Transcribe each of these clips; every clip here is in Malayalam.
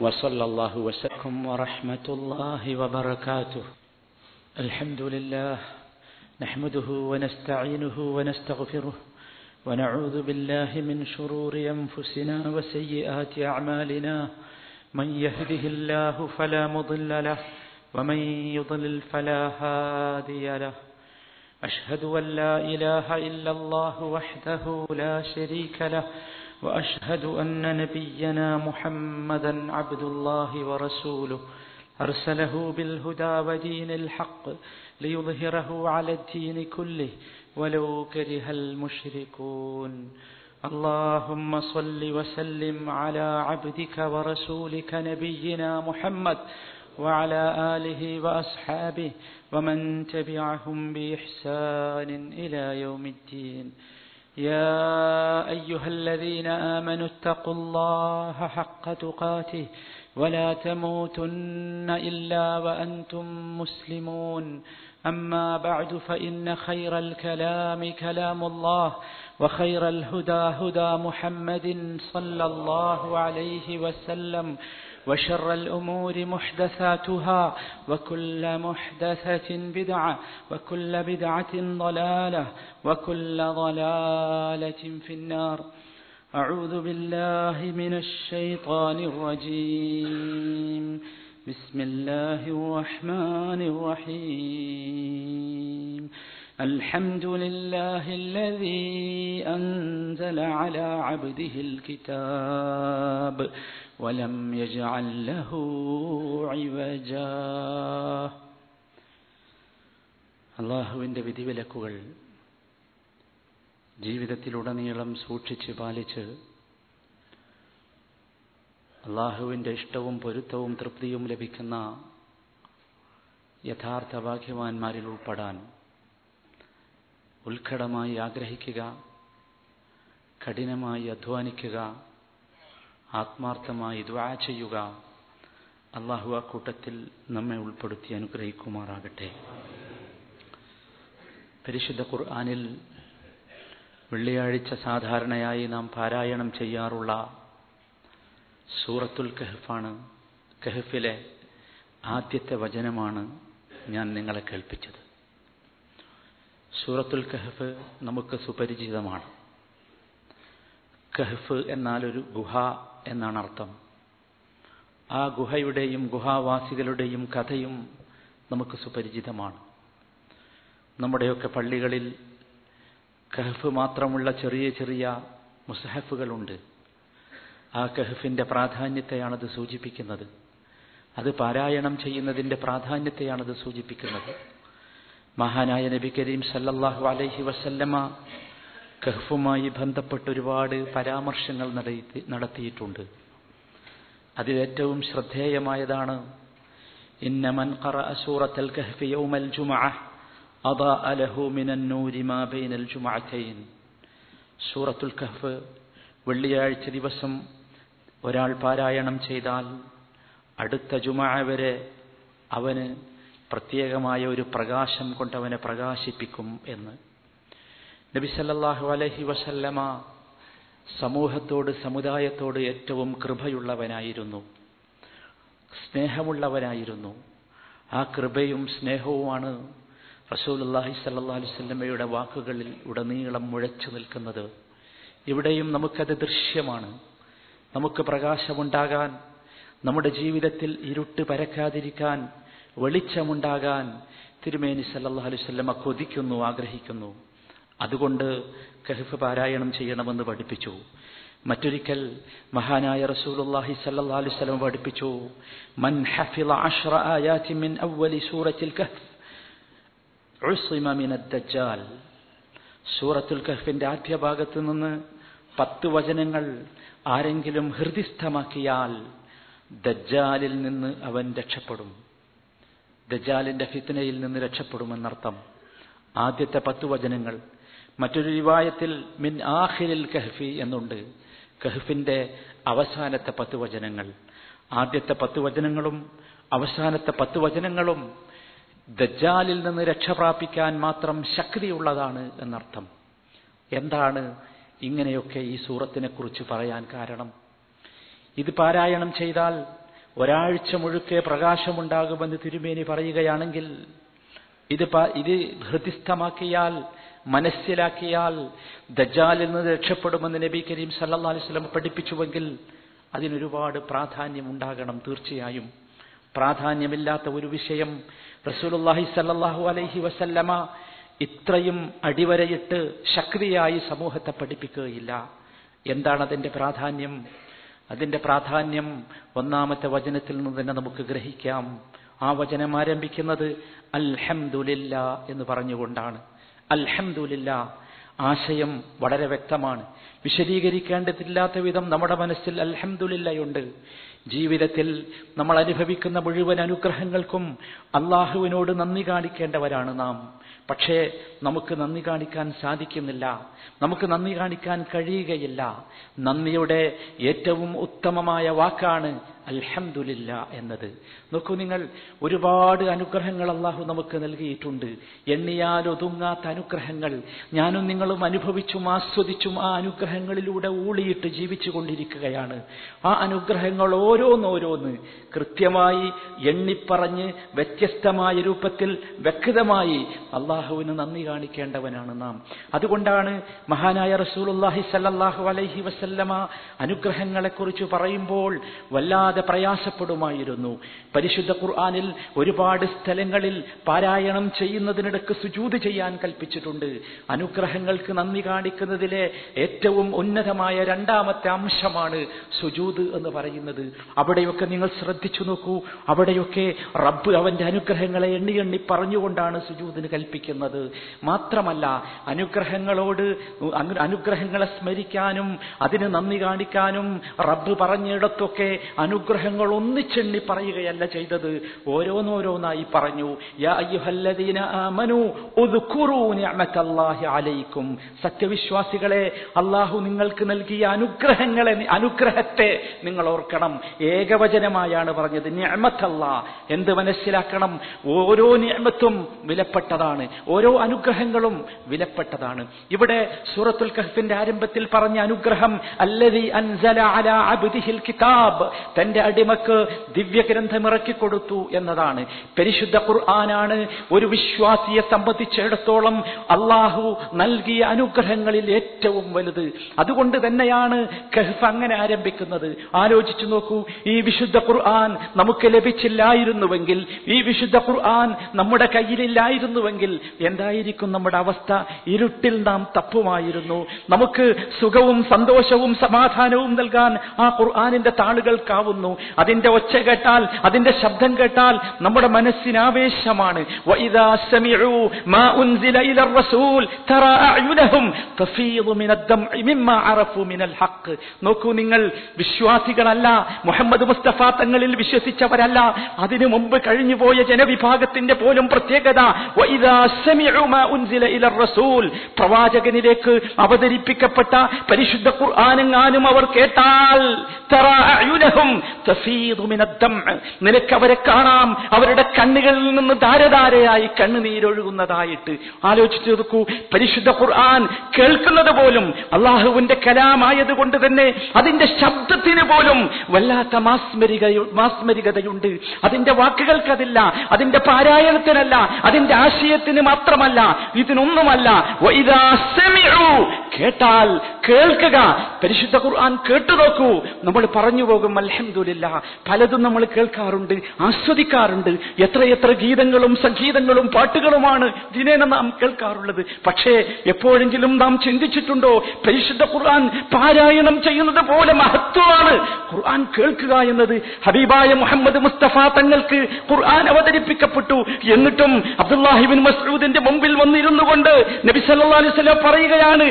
وصلى الله وسلم. ورحمة الله وبركاته. الحمد لله نحمده ونستعينه ونستغفره ونعوذ بالله من شرور أنفسنا وسيئات أعمالنا. من يهده الله فلا مضل له ومن يضلل فلا هادي له. أشهد أن لا إله إلا الله وحده لا شريك له وأشهد أن نبينا محمدا عبد الله ورسوله أرسله بالهدى ودين الحق ليظهره على الدين كله ولو كره المشركون. اللهم صل وسلم على عبدك ورسولك نبينا محمد وعلى آله وأصحابه ومن تبعهم بإحسان إلى يوم الدين. يا أيها الذين آمنوا اتقوا الله حق تقاته ولا تموتن إلا وأنتم مسلمون. أما بعد فإن خير الكلام كلام الله وخير الهدى هدى محمد صلى الله عليه وسلم. وشر الأمور محدثاتها وكل محدثة بدعة وكل بدعة ضلالة وكل ضلالة في النار. أعوذ بالله من الشيطان الرجيم. بسم الله الرحمن الرحيم. الحمد لله الذي أنزل على عبده الكتاب. ولم يجعل له عوجا അള്ളാഹുവിൻ്റെ വിധിവിലക്കുകൾ ജീവിതത്തിലുടനീളം സൂക്ഷിച്ച് പാലിച്ച് അള്ളാഹുവിൻ്റെ ഇഷ്ടവും പൊരുത്തവും തൃപ്തിയും ലഭിക്കുന്ന യഥാർത്ഥ ഭാഗ്യവാന്മാരിൽ ഉൾപ്പെടാൻ ഉത്കടമായി ആഗ്രഹിക്കുക കഠിനമായി അധ്വാനിക്കുക ആത്മാർത്ഥമായി ദ്വാ ചെയ്യുക. അള്ളാഹു ആ കൂട്ടത്തിൽ നമ്മെ ഉൾപ്പെടുത്തി അനുഗ്രഹിക്കുമാറാകട്ടെ. പരിശുദ്ധ ഖുർആാനിൽ വെള്ളിയാഴ്ച സാധാരണയായി നാം പാരായണം ചെയ്യാറുള്ള സൂറത്തുൽ കഹഫാണ്. കഹഫിലെ ആദ്യത്തെ വചനമാണ് ഞാൻ നിങ്ങളെ കേൾപ്പിച്ചത്. സൂറത്തുൽ കഹഫ് നമുക്ക് സുപരിചിതമാണ്. കഹഫ് എന്നാൽ ഒരു ഗുഹ എന്നാണ് അർത്ഥം. ആ ഗുഹയുടെയും ഗുഹാവാസികളുടെയും കഥയും നമുക്ക് സുപരിചിതമാണ്. നമ്മുടെയൊക്കെ പള്ളികളിൽ കഹഫ് മാത്രമുള്ള ചെറിയ ചെറിയ മുസഹഫുകളുണ്ട്. ആ കഹഫിന്റെ പ്രാധാന്യത്തെയാണത് സൂചിപ്പിക്കുന്നത്. അത് പാരായണം ചെയ്യുന്നതിന്റെ പ്രാധാന്യത്തെയാണത് സൂചിപ്പിക്കുന്നത്. മഹാനായ നബി കരീം സല്ലല്ലാഹു അലൈഹി വസല്ലമ കഹ്ഫുമായി ബന്ധപ്പെട്ട് ഒരുപാട് പരാമർശങ്ങൾ നടത്തിയിട്ടുണ്ട്. അതിലേറ്റവും ശ്രദ്ധേയമായതാണ്. യൗമൽ അദാഅ ലഹു മാ ബൈനൽ സൂറത്തുൽ കഹ്ഫ് വെള്ളിയാഴ്ച ദിവസം ഒരാൾ പാരായണം ചെയ്താൽ അടുത്ത ജുമഅ വരെ അവന് പ്രത്യേകമായ ഒരു പ്രകാശം കൊണ്ട് അവനെ പ്രകാശിപ്പിക്കും എന്ന്. നബി സല്ലാഹു അലഹി വസല്ലമ സമൂഹത്തോട് സമുദായത്തോട് ഏറ്റവും കൃപയുള്ളവനായിരുന്നു. സ്നേഹമുള്ളവനായിരുന്നു. ആ കൃപയും സ്നേഹവുമാണ് റസൂലുള്ളാഹി സല്ലല്ലാഹു അലൈഹി വസല്ലമയുടെ വാക്കുകളിൽ ഉടനീളം മുഴച്ചു നിൽക്കുന്നത്. ഇവിടെയും നമുക്കത് ദൃശ്യമാണ്. നമുക്ക് പ്രകാശമുണ്ടാകാൻ നമ്മുടെ ജീവിതത്തിൽ ഇരുട്ട് പരക്കാതിരിക്കാൻ വെളിച്ചമുണ്ടാകാൻ തിരുമേനി സല്ലാ അലുസല്ലമ്മ കൊതിക്കുന്നു ആഗ്രഹിക്കുന്നു. അതുകൊണ്ട് കഹഫ് പാരായണം ചെയ്യണമെന്ന് പഠിപ്പിച്ചു. മറ്റൊരിക്കൽ മഹാനായ റസൂലുള്ളാഹി സല്ലല്ലാഹു അലൈഹി വസല്ലം പഠിപ്പിച്ചു മൻ മിൻ സൂറത്തിൽ ഉസ്മ സൂറത്തുൽ കഹഫിന്റെ ആദ്യ ഭാഗത്ത് നിന്ന് പത്ത് വചനങ്ങൾ ആരെങ്കിലും ഹൃദിസ്ഥമാക്കിയാൽ ദജ്ജാലിൽ നിന്ന് അവൻ രക്ഷപ്പെടും. ദജാലിന്റെ ഫിത്നയിൽ നിന്ന് രക്ഷപ്പെടുമെന്നർത്ഥം ആദ്യത്തെ പത്തു വചനങ്ങൾ. മറ്റൊരു റിവായത്തിൽ മിൻ ആഹിരിൽ കഹ്ഫി എന്നുണ്ട്. കഹ്ഫിന്റെ അവസാനത്തെ പത്ത് വചനങ്ങൾ. ആദ്യത്തെ പത്ത് വചനങ്ങളും അവസാനത്തെ പത്ത് വചനങ്ങളും ദജ്ജാലിൽ നിന്ന് രക്ഷപ്രാപിക്കാൻ മാത്രം ശക്തിയുള്ളതാണ് എന്നർത്ഥം. എന്താണ് ഇങ്ങനെയൊക്കെ ഈ സൂറത്തിനെ കുറിച്ച് പറയാൻ കാരണം? ഇത് പാരായണം ചെയ്താൽ ഒരാഴ്ച മുഴുക്കെ പ്രകാശമുണ്ടാകുമെന്ന് തിരുമേനി പറയുകയാണെങ്കിൽ ഇത് ഇത് ഹൃദിസ്ഥമാക്കിയാൽ മനസ്സിലാക്കിയാൽ ദജാലിൽ നിന്ന് രക്ഷപ്പെടുമെന്ന് നബി കരീം സല്ലാ അലിസ്ലം പഠിപ്പിച്ചുവെങ്കിൽ അതിനൊരുപാട് പ്രാധാന്യം ഉണ്ടാകണം തീർച്ചയായും. പ്രാധാന്യമില്ലാത്ത ഒരു വിഷയം റസൂലുല്ലാഹി സല്ലാഹു അലൈഹി വസല്ലമ ഇത്രയും അടിവരയിട്ട് ശക്തിയായി സമൂഹത്തെ പഠിപ്പിക്കുകയില്ല. എന്താണ് അതിന്റെ പ്രാധാന്യം? അതിന്റെ പ്രാധാന്യം ഒന്നാമത്തെ വചനത്തിൽ നിന്ന് തന്നെ നമുക്ക് ഗ്രഹിക്കാം. ആ വചനം ആരംഭിക്കുന്നത് അൽഹംദുലില്ല എന്ന് പറഞ്ഞുകൊണ്ടാണ്. അൽഹംദുലില്ല ആശയം വളരെ വ്യക്തമാണ്. വിശദീകരിക്കേണ്ടതില്ലാത്ത വിധം നമ്മുടെ മനസ്സിൽ അൽഹംദുലില്ലയുണ്ട്. ജീവിതത്തിൽ നമ്മൾ അനുഭവിക്കുന്ന മുഴുവൻ അനുഗ്രഹങ്ങൾക്കും അള്ളാഹുവിനോട് നന്ദി കാണിക്കേണ്ടവരാണ് നാം. പക്ഷേ നമുക്ക് നന്ദി കാണിക്കാൻ സാധിക്കുന്നില്ല. നമുക്ക് നന്ദി കാണിക്കാൻ കഴിയുകയില്ല. നന്ദിയുടെ ഏറ്റവും ഉത്തമമായ വാക്കാണ് അൽഹംദുലില്ല എന്നത്. നോക്കൂ നിങ്ങൾ ഒരുപാട് അനുഗ്രഹങ്ങൾ അള്ളാഹു നമുക്ക് നൽകിയിട്ടുണ്ട്. എണ്ണിയാൽ ഒതുങ്ങാത്ത അനുഗ്രഹങ്ങൾ. ഞാനും നിങ്ങളും അനുഭവിച്ചും ആസ്വദിച്ചും ആ അനുഗ്രഹങ്ങളിലൂടെ ഊളിയിട്ട് ജീവിച്ചു കൊണ്ടിരിക്കുകയാണ് ആ അനുഗ്രഹങ്ങൾ ഓരോന്നോരോന്ന് കൃത്യമായി എണ്ണിപ്പറഞ്ഞ് വ്യത്യസ്തമായ രൂപത്തിൽ വ്യക്തമായി അള്ളാഹുവിന് നന്ദി കാണിക്കേണ്ടവനാണ് നാം. അതുകൊണ്ടാണ് മഹാനായ റസൂലുല്ലാഹി സല്ലാഹു അലൈഹി വസല്ലമ അനുഗ്രഹങ്ങളെക്കുറിച്ച് പറയുമ്പോൾ വല്ലാതെ പ്രയാസപ്പെടുമായിരുന്നു. പരിശുദ്ധ ഖുർആാനിൽ ഒരുപാട് സ്ഥലങ്ങളിൽ പാരായണം ചെയ്യുന്നതിനിടക്ക് സുജൂത് ചെയ്യാൻ കൽപ്പിച്ചിട്ടുണ്ട്. അനുഗ്രഹങ്ങൾക്ക് നന്ദി കാണിക്കുന്നതിലെ ഏറ്റവും ഉന്നതമായ രണ്ടാമത്തെ അംശമാണ് സുജൂത് എന്ന് പറയുന്നത്. അവിടെയൊക്കെ നിങ്ങൾ ശ്രദ്ധിച്ചു നോക്കൂ. അവിടെയൊക്കെ റബ്ബ് അവന്റെ അനുഗ്രഹങ്ങളെ എണ്ണി എണ്ണി പറഞ്ഞുകൊണ്ടാണ് സുജൂതിന് കൽപ്പിക്കുന്നത്. മാത്രമല്ല അനുഗ്രഹങ്ങളോട് അനുഗ്രഹങ്ങളെ സ്മരിക്കാനും അതിന് നന്ദി കാണിക്കാനും റബ്ബ് പറഞ്ഞിടത്തൊക്കെ അനുഗ്രഹങ്ങൾ ഒന്നിച്ചെണ്ണി പറയുകയല്ല ചെയ്തത്. ഓരോന്നോരോന്നായി പറഞ്ഞു യാ അയ്യുഹല്ലദീന സത്യവിശ്വാസികളെ അള്ളാഹു നിങ്ങൾക്ക് നൽകിയ അനുഗ്രഹങ്ങളെ അനുഗ്രഹത്തെ നിങ്ങൾ ഓർക്കണം. ഏകവചനമായാണ് പറഞ്ഞത് ഞാമത്തല്ല എന്ത് മനസ്സിലാക്കണം? ഓരോ ഞാമത്തും വിലപ്പെട്ടതാണ്. ഓരോ അനുഗ്രഹങ്ങളും വിലപ്പെട്ടതാണ്. ഇവിടെ സൂറത്തുൽ കഹ്ഫിന്റെ ആരംഭത്തിൽ പറഞ്ഞ അനുഗ്രഹം അല്ലതി അൻസല അല അബ്ദിഹിൽ കിതാബ്. തന്റെ അടിമക്ക് ദിവ്യഗ്രന്ഥം ഇറക്കിക്കൊടുത്തു എന്നതാണ്. പരിശുദ്ധ ഖുർആനാണ് ഒരു വിശ്വാസിയെ സംബന്ധിച്ചിടത്തോളം അള്ളാഹു നൽകിയ അനുഗ്രഹങ്ങളിൽ ഏറ്റവും വലുത്. അതുകൊണ്ട് തന്നെയാണ് കഹ്ഫ് അങ്ങനെ ആരംഭിക്കുന്നത്. ആലോചിച്ചു നോക്കൂ ഈ വിശുദ്ധ ഖുർആൻ നമുക്ക് ലഭിച്ചില്ലായിരുന്നുവെങ്കിൽ ഈ വിശുദ്ധ ഖുർആൻ നമ്മുടെ കയ്യിലില്ലായിരുന്നുവെങ്കിൽ എന്തായിരിക്കും നമ്മുടെ അവസ്ഥ? ഇരുട്ടിൽ നാം തപ്പുമായിരുന്നു. നമുക്ക് സുഖവും സന്തോഷവും സമാധാനവും നൽകാൻ ആ ഖുർആാനിന്റെ താളുകൾക്കാവുന്നു പോകുന്നു അതിന്റെ ഒച്ച കേട്ടാൽ അതിന്റെ ശബ്ദം കേട്ടാൽ നമ്മുടെ മനസ്സിന് ആവേശമാണ്. നോക്കൂ നിങ്ങൾ വിശ്വാസികളല്ല മുഹമ്മദ് മുസ്തഫ തങ്ങളിൽ വിശ്വസിച്ചവരല്ല. അതിനു മുമ്പ് കഴിഞ്ഞുപോയ ജനവിഭാഗത്തിന്റെ പോലും പ്രത്യേകത പ്രവാചകനിലേക്ക് അവതരിപ്പിക്കപ്പെട്ട പരിശുദ്ധ ഖുർആാനെങ്ങാനും അവർ കേട്ടാൽ നിനക്ക് അവരെ കാണാം. അവരുടെ കണ്ണുകളിൽ നിന്ന് ധാരധാരയായി കണ്ണുനീരൊഴുകുന്നതായിട്ട്. ആലോചിച്ചു നോക്കൂ. പരിശുദ്ധ ഖുർആൻ കേൾക്കുന്നത് പോലും അള്ളാഹുവിന്റെ കലാമായതുകൊണ്ട് തന്നെ അതിന്റെ ശബ്ദത്തിന് പോലും വല്ലാത്ത മാസ്മരിക മാസ്മരികതയുണ്ട്. അതിന്റെ വാക്കുകൾക്കതില്ല. അതിന്റെ പാരായണത്തിനല്ല. അതിന്റെ ആശയത്തിന് മാത്രമല്ല. ഇതിനൊന്നുമല്ല. കേട്ടാൽ കേൾക്കുക. പരിശുദ്ധ ഖുർആൻ കേട്ടു നോക്കൂ നമ്മൾ പറഞ്ഞു പോകും അലഹമ്മദ് അൽഹംദുലില്ല പലതും നമ്മൾ കേൾക്കാറുണ്ട് ആസ്വദിക്കാറുണ്ട്. എത്രയെത്ര ഗീതങ്ങളും സംഗീതങ്ങളും പാട്ടുകളുമാണ് ദിനേന നാം കേൾക്കാറുള്ളത്. പക്ഷേ എപ്പോഴെങ്കിലും നാം ചിന്തിച്ചിട്ടുണ്ടോ പരിശുദ്ധ ഖുർആൻ പാരായണം ചെയ്യുന്നത് പോലെ മഹത്വമാണ്. ഖുർആൻ കേൾക്കുക എന്നത് ഹബീബായ മുഹമ്മദ് മുസ്തഫ തങ്ങൾക്ക് ഖുർആൻ അവതരിപ്പിക്കപ്പെട്ടു. എന്നിട്ടും അബ്ദുല്ലാഹിബിൻ മസ്ഊദിന്റെ മുമ്പിൽ വന്നിരുന്നു കൊണ്ട് നബി സല്ലല്ലാഹു അലൈഹി വസല്ലം പറയുകയാണ്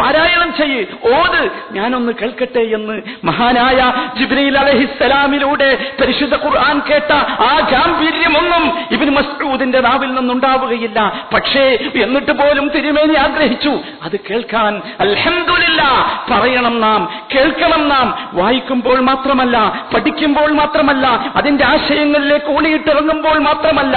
പാരായണം ചെയ്യ് ഓത് ഞാനൊന്ന് കേൾക്കട്ടെ എന്ന് മഹാനായ ജിബ്രീൽ അലഹിസ്സലാമിലൂടെ പരിശുദ്ധ ഖുർആൻ കേട്ട ആ ഗാംഭീര്യമൊന്നും ഇബിൻ മസ്ഊദിന്റെ നാവിൽ നിന്നുണ്ടാവുകയില്ല. പക്ഷേ എന്നിട്ട് പോലും തിരുമേനി ആഗ്രഹിച്ചു. അത് കേൾക്കാൻ അലഹമില്ല പറയണം നാം കേൾക്കണം നാം. വായിക്കുമ്പോൾ മാത്രമല്ല പഠിക്കുമ്പോൾ മാത്രമല്ല അതിന്റെ ആശയങ്ങളിലേക്ക് ഊണിയിട്ടിറങ്ങുമ്പോൾ മാത്രമല്ല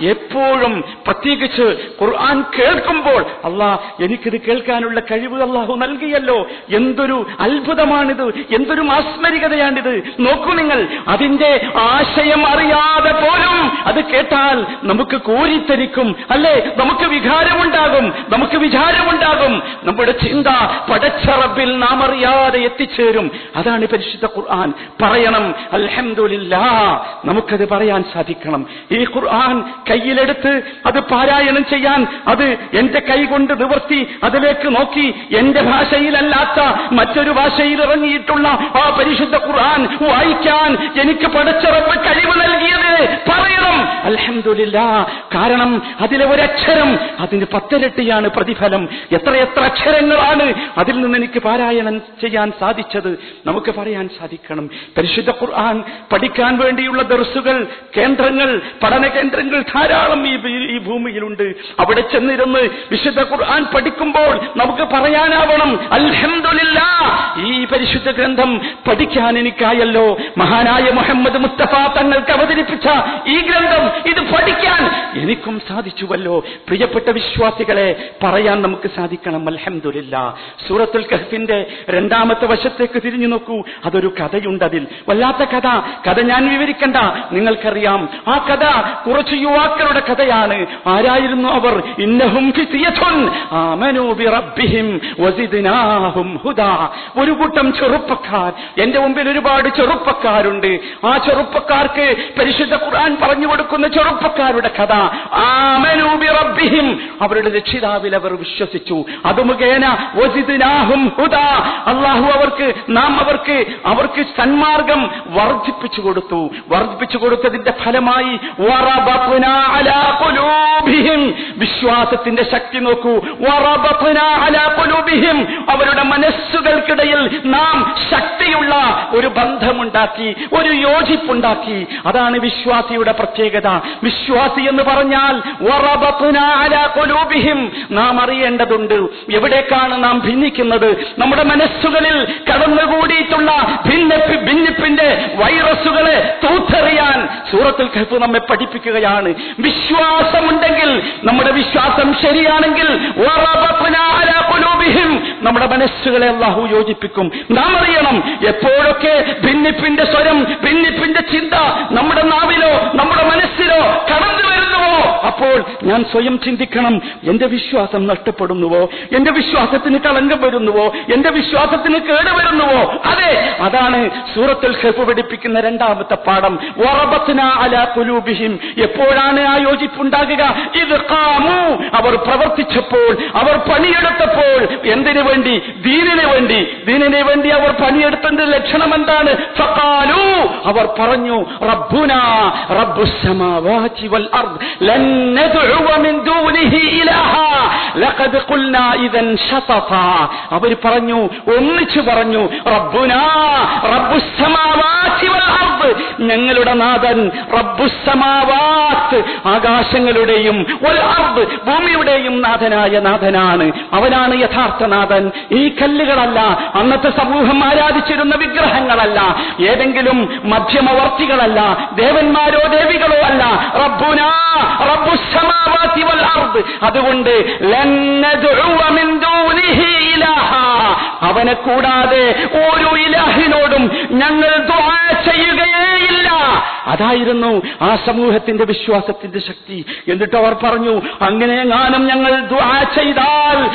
എപ്പോഴും പ്രത്യേകിച്ച് ഖുർആൻ കേൾക്കുമ്പോൾ അള്ളാ എനിക്കിത് കേൾക്കാനുള്ള കഴിവ് അള്ളാഹു നൽകിയല്ലോ. എന്തൊരു അത്ഭുതമാണിത് എന്തൊരു മാസ്മരികതയാണിത് നോക്കൂ നിങ്ങൾ അതിന്റെ ആശയം അറിയാതെ പോലും അത് കേട്ടാൽ നമുക്ക് കോരിത്തരിക്കും അല്ലേ? നമുക്ക് വികാരമുണ്ടാകും നമുക്ക് വിചാരമുണ്ടാകും. നമ്മുടെ ചിന്ത പടച്ചറബിൽ നാം അറിയാതെ എത്തിച്ചേരും. അതാണ് പരിശുദ്ധ ഖുർആൻ. പറയണം അൽഹംദുലില്ലാ നമുക്കത് പറയാൻ സാധിക്കണം. ഈ ഖുർആൻ കയ്യിലെടുത്ത് അത് പാരായണം ചെയ്യാൻ അത് എന്റെ കൈ കൊണ്ട് നിവർത്തി അതിലേക്ക് നോക്കി എന്റെ ഭാഷയിലല്ലാത്ത മറ്റൊരു ഭാഷയിൽ ഇറങ്ങിയിട്ടുള്ള ആ പരിശുദ്ധ ഖുർആൻ വായിക്കാൻ എനിക്ക് പഠിച്ചറപ്പ് കഴിവ് നൽകിയത് പറയണം. അലഹമില്ല കാരണം അതിലെ ഒരക്ഷരം അതിന് പത്തിരട്ടിയാണ് പ്രതിഫലം. എത്രയെത്ര അക്ഷരങ്ങളാണ് അതിൽ നിന്ന് എനിക്ക് പാരായണം ചെയ്യാൻ സാധിച്ചത് നമുക്ക് പറയാൻ സാധിക്കണം. പരിശുദ്ധ ഖുർആൻ പഠിക്കാൻ വേണ്ടിയുള്ള ദർസുകൾ കേന്ദ്രങ്ങൾ പഠന കേന്ദ്രങ്ങൾ ധാരാളം ഈ ഈ ഭൂമിയിലുണ്ട്. അവിടെ ചെന്നിരുന്ന് വിശുദ്ധ ഖുർആൻ പഠിക്കുമ്പോൾ നമുക്ക് പറയാനാവണം അൽഹംദുലില്ലാ ഈ പരിശുദ്ധ ഗ്രന്ഥം പഠിക്കാൻ എനിക്കായല്ലോ മഹാനായ മുഹമ്മദ് മുസ്തഫ തങ്ങൾക്ക് അവതരിപ്പിച്ച ഈ ഗ്രന്ഥം ഇത് പഠിക്കാൻ എനിക്കും സാധിച്ചുവല്ലോ. പ്രിയപ്പെട്ട വിശ്വാസികളെ പറയാൻ നമുക്ക് സാധിക്കണം. അൽഹംദുലില്ലാ. സൂറത്തുൽ കഹഫിന്റെ രണ്ടാമത്തെ വശത്തേക്ക് തിരിഞ്ഞു നോക്കൂ. അതൊരു കഥയുണ്ട് അതിൽ. വല്ലാത്ത കഥ. കഥ ഞാൻ വിവരിക്കണ്ട. നിങ്ങൾക്കറിയാം. ആ കഥ കുറച്ച് യുവാക്കളുടെ കഥയാണ്. ആരായിരുന്നു അവർ? ഇന്നഹും ഒരു കൂട്ടം ചെറുപ്പക്കാർ. എന്റെ മുമ്പിൽ ഒരുപാട് ചെറുപ്പക്കാരുണ്ട്. ആ ചെറുപ്പക്കാർക്ക് പരിശുദ്ധ ഖുർആൻ പറഞ്ഞു കൊടുക്കുന്ന ചെറുപ്പക്കാരുടെ കഥ. ആമനൂബി റബ്ബിഹിം അവരുടെ രക്ഷിതാവിൽ അവർ വിശ്വസിച്ചു. അത് മുഖേന അള്ളാഹു അവർക്ക് നാം അവർക്ക് അവർക്ക് സന്മാർഗം വർദ്ധിപ്പിച്ചു കൊടുത്തു. വർദ്ധിപ്പിച്ചു കൊടുത്തതിന്റെ ഫലമായി വിശ്വാസത്തിന്റെ ശക്തി നോക്കൂ. അവരുടെ മനസ്സുകൾക്കിടയിൽ നാം ശക്തിയുള്ള ഒരു ബന്ധമുണ്ടാക്കി ഒരു യോജിപ്പുണ്ടാക്കി. അതാണ് വിശ്വാസിയുടെ പ്രത്യേകത. വിശ്വാസി എന്ന് പറഞ്ഞാൽ നാം അറിയേണ്ടതുണ്ട്. എവിടേക്കാണ് നാം ഭിന്നിക്കുന്നത്? നമ്മുടെ മനസ്സുകളിൽ കടന്നുകൂടിയിട്ടുള്ള ഭിന്ന ഭിന്നിപ്പിന്റെ വൈറസുകളെ തൂത്തെറിയാൻ സൂറത്തിൽ കൽപ്പ് നമ്മെ പഠിപ്പിക്കുകയാണ്. വിശ്വാസമുണ്ടെങ്കിൽ നമ്മുടെ വിശ്വാസം ശരിയാണെങ്കിൽ നമ്മുടെ മനസ്സുകളെ അള്ളാഹു യോജിപ്പിക്കും. നാം അറിയണം എപ്പോഴൊക്കെ ഭിന്നിപ്പിന്റെ സ്വരം ഭിന്നിപ്പിന്റെ ചിന്ത നമ്മുടെ നാവിലോ നമ്മുടെ മനസ്സിലോ കടന്നു വരുന്നുവോ അപ്പോൾ ഞാൻ സ്വയം ചിന്തിക്കണം. എന്റെ വിശ്വാസം നഷ്ടപ്പെടുന്നുവോ? എന്റെ വിശ്വാസത്തിന് കളങ്കം വരുന്നുവോ? എന്റെ വിശ്വാസത്തിന് കേട് വരുന്നുവോ? അതെ അതാണ് സൂറത്തുൽ ഹെഫ് പഠിപ്പിക്കുന്ന രണ്ടാമത്തെ പാഠം. വറബത്തിന അല കുലൂബിഹിം എപ്പോഴാണ് ആ യോജിപ്പുണ്ടാകുക? ഇത് കാമു അവർ പ്രവർത്തിച്ചപ്പോൾ അവർ പണിയെടുത്തപ്പോൾ. എന്തിനു വേണ്ടി? ദീനിന് വേണ്ടി. ദീനിന് വേണ്ടി അവർ പണിയെടുത്തതിന്റെ ലക്ഷണം എന്താണ്? ഫഖാലു. അവർ പറഞ്ഞു റബ്ബുന റബ്ബുസ്സമാവാതി വൽ അർദ്. ലൻ ندعو من دونه إلها لقد قلنا إذا شططا അവർ പറഞ്ഞു ഒന്നിച്ചു പറഞ്ഞു റബ്ബുനാ റബ്ബുസ്സമാവാതി വൽ അർദ് ഞങ്ങളുടെ നാഥൻ റബ്ബുസ്സമാവാത്ത് ആകാശങ്ങളുടെയും വൽ അർദ് ഭൂമിയുടെയും നാഥനായ നാഥനാണ് അവനാണ് യഥാർത്ഥ നാഥൻ ഈ കല്ലുകളല്ല അന്നത്തെ സമൂഹം ആരാധിച്ചിരുന്ന വിഗ്രഹങ്ങളല്ല ഏതെങ്കിലും മധ്യമവർത്തികളല്ല ദേവന്മാരോ ദേവികളോ അല്ല റബ്ബുനാ റബ്ബുസ്സമാവാതി വൽ അർദ് അതുകൊണ്ട് അവനെ കൂടാതെ ഓരോ ഇലാഹിനോടും ഞങ്ങൾ ദുആ ചെയ്യുകയേയില്ല അതായിരുന്നു ആ സമൂഹത്തിന്റെ വിശ്വാസത്തിന്റെ ശക്തി. എന്നിട്ട് അവർ പറഞ്ഞു അങ്ങനെ എങ്ങാനും ഞങ്ങൾ ചെയ്താൽ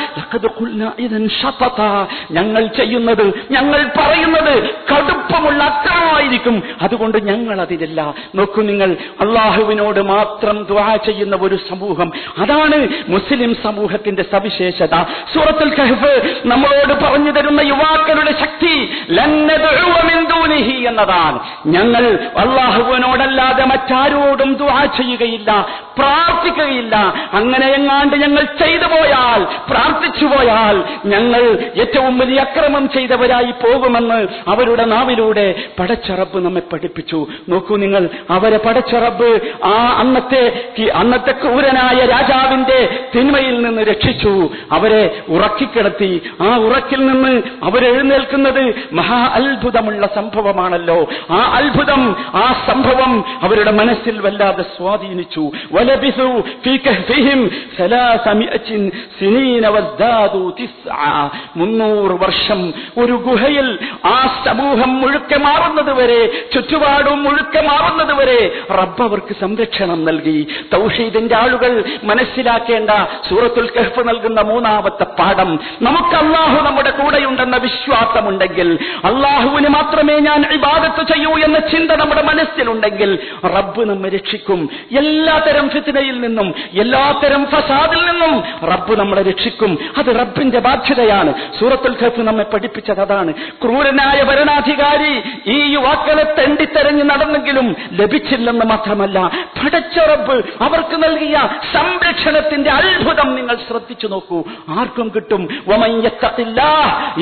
ഞങ്ങൾ ചെയ്യുന്നത് ഞങ്ങൾ പറയുന്നത് കടുപ്പമുള്ള അക്രമമായിരിക്കും. അതുകൊണ്ട് ഞങ്ങൾ അതിലില്ല നോക്കൂ നിങ്ങൾ അള്ളാഹുവിനോട് മാത്രം ദ്വാ ചെയ്യുന്ന ഒരു സമൂഹം. അതാണ് മുസ്ലിം സമൂഹത്തിന്റെ സവിശേഷത. സൂറത്തുൽ കഹ്ഫ് നമ്മളോട് പറഞ്ഞു തരുന്ന യുവാക്കളുടെ ശക്തി. ലൻ നദ്ഉവ എന്നതാണ്. ഞങ്ങൾ അള്ളാഹുവിനോടല്ലാതെ മറ്റാരോടും ദുആ ചെയ്യുകയില്ല പ്രാർത്ഥിക്കുകയില്ല. അങ്ങനെ എങ്ങാണ്ട് ഞങ്ങൾ ചെയ്തു പോയാൽ പ്രാർത്ഥിച്ചു പോയാൽ ഞങ്ങൾ ഏറ്റവും വലിയ അക്രമം ചെയ്തവരായി പോകുമെന്ന് അവരുടെ നാവിലൂടെ പടച്ചറബ് നമ്മെ പഠിപ്പിച്ചു. നോക്കൂ നിങ്ങൾ അവരെ പടച്ചറബ് ആ അന്നത്തെ അന്നത്തെ ക്രൂരനായ രാജാവിന്റെ തിന്മയിൽ നിന്ന് രക്ഷിച്ചു. അവരെ ഉറക്കിക്കിടത്തി. ആ ഉറക്കിൽ നിന്ന് അവരെഴുന്നേൽക്കുന്നത് മഹാ അത്ഭുതമുള്ള സംഭവമാണല്ലോ. ആ അത്ഭുതം ആ സംഭവം അവരുടെ മനസ്സിൽ വല്ലാതെ സ്വാധീനിച്ചു. മുന്നൂറ് വർഷം ഒരു ഗുഹയിൽ ആ സമൂഹം മുഴുക്കെ മാറുന്നത് വരെ ചുറ്റുപാടും മുഴുക്കെ മാറുന്നത് വരെ റബ്ബ് അവർക്ക് സംരക്ഷണം നൽകി. തൗഷീദിന്റെ ആളുകൾ മനസ്സിലാക്കേണ്ട സൂറത്തുൽ കഹ്ഫ് നൽകുന്ന മൂന്നാമത്തെ പാഠം. നമുക്ക് അള്ളാഹു നമ്മുടെ കൂടെയുണ്ടെന്ന വിശ്വാസമുണ്ടെങ്കിൽ അള്ളാഹുവിന് മാത്രമേ ഞാൻ ഇബാദത്ത് ചെയ്യൂ എന്ന ചിന്ത നമ്മുടെ മനസ്സിലുണ്ടെങ്കിൽ റബ്ബ് നമ്മെ രക്ഷിക്കും. എല്ലാത്തരം ഫിത്തിനയിൽ നിന്നും എല്ലാത്തരം ഫസാദിൽ നിന്നും റബ്ബ് നമ്മളെ രക്ഷിക്കും. അത് റബ്ബിന്റെ ബാധ്യതയാണ്. സൂറത്തുൽ ഖഫ് നമ്മെ പഠിപ്പിച്ചത് അതാണ്. ക്രൂരനായ ഭരണാധികാരി ഈ യുവാക്കളെ തെണ്ടിത്തെരഞ്ഞ് നടന്നെങ്കിലും ലഭിച്ചില്ലെന്ന് മാത്രമല്ല പടച്ച റബ്ബ് അവർക്ക് നൽകിയ സംരക്ഷണത്തിന്റെ അത്ഭുതം നിങ്ങൾ ശ്രദ്ധിച്ചു നോക്കൂ. ആർക്കും കിട്ടും. ഏതെങ്കിലും യത്തഖില്ലാഹ്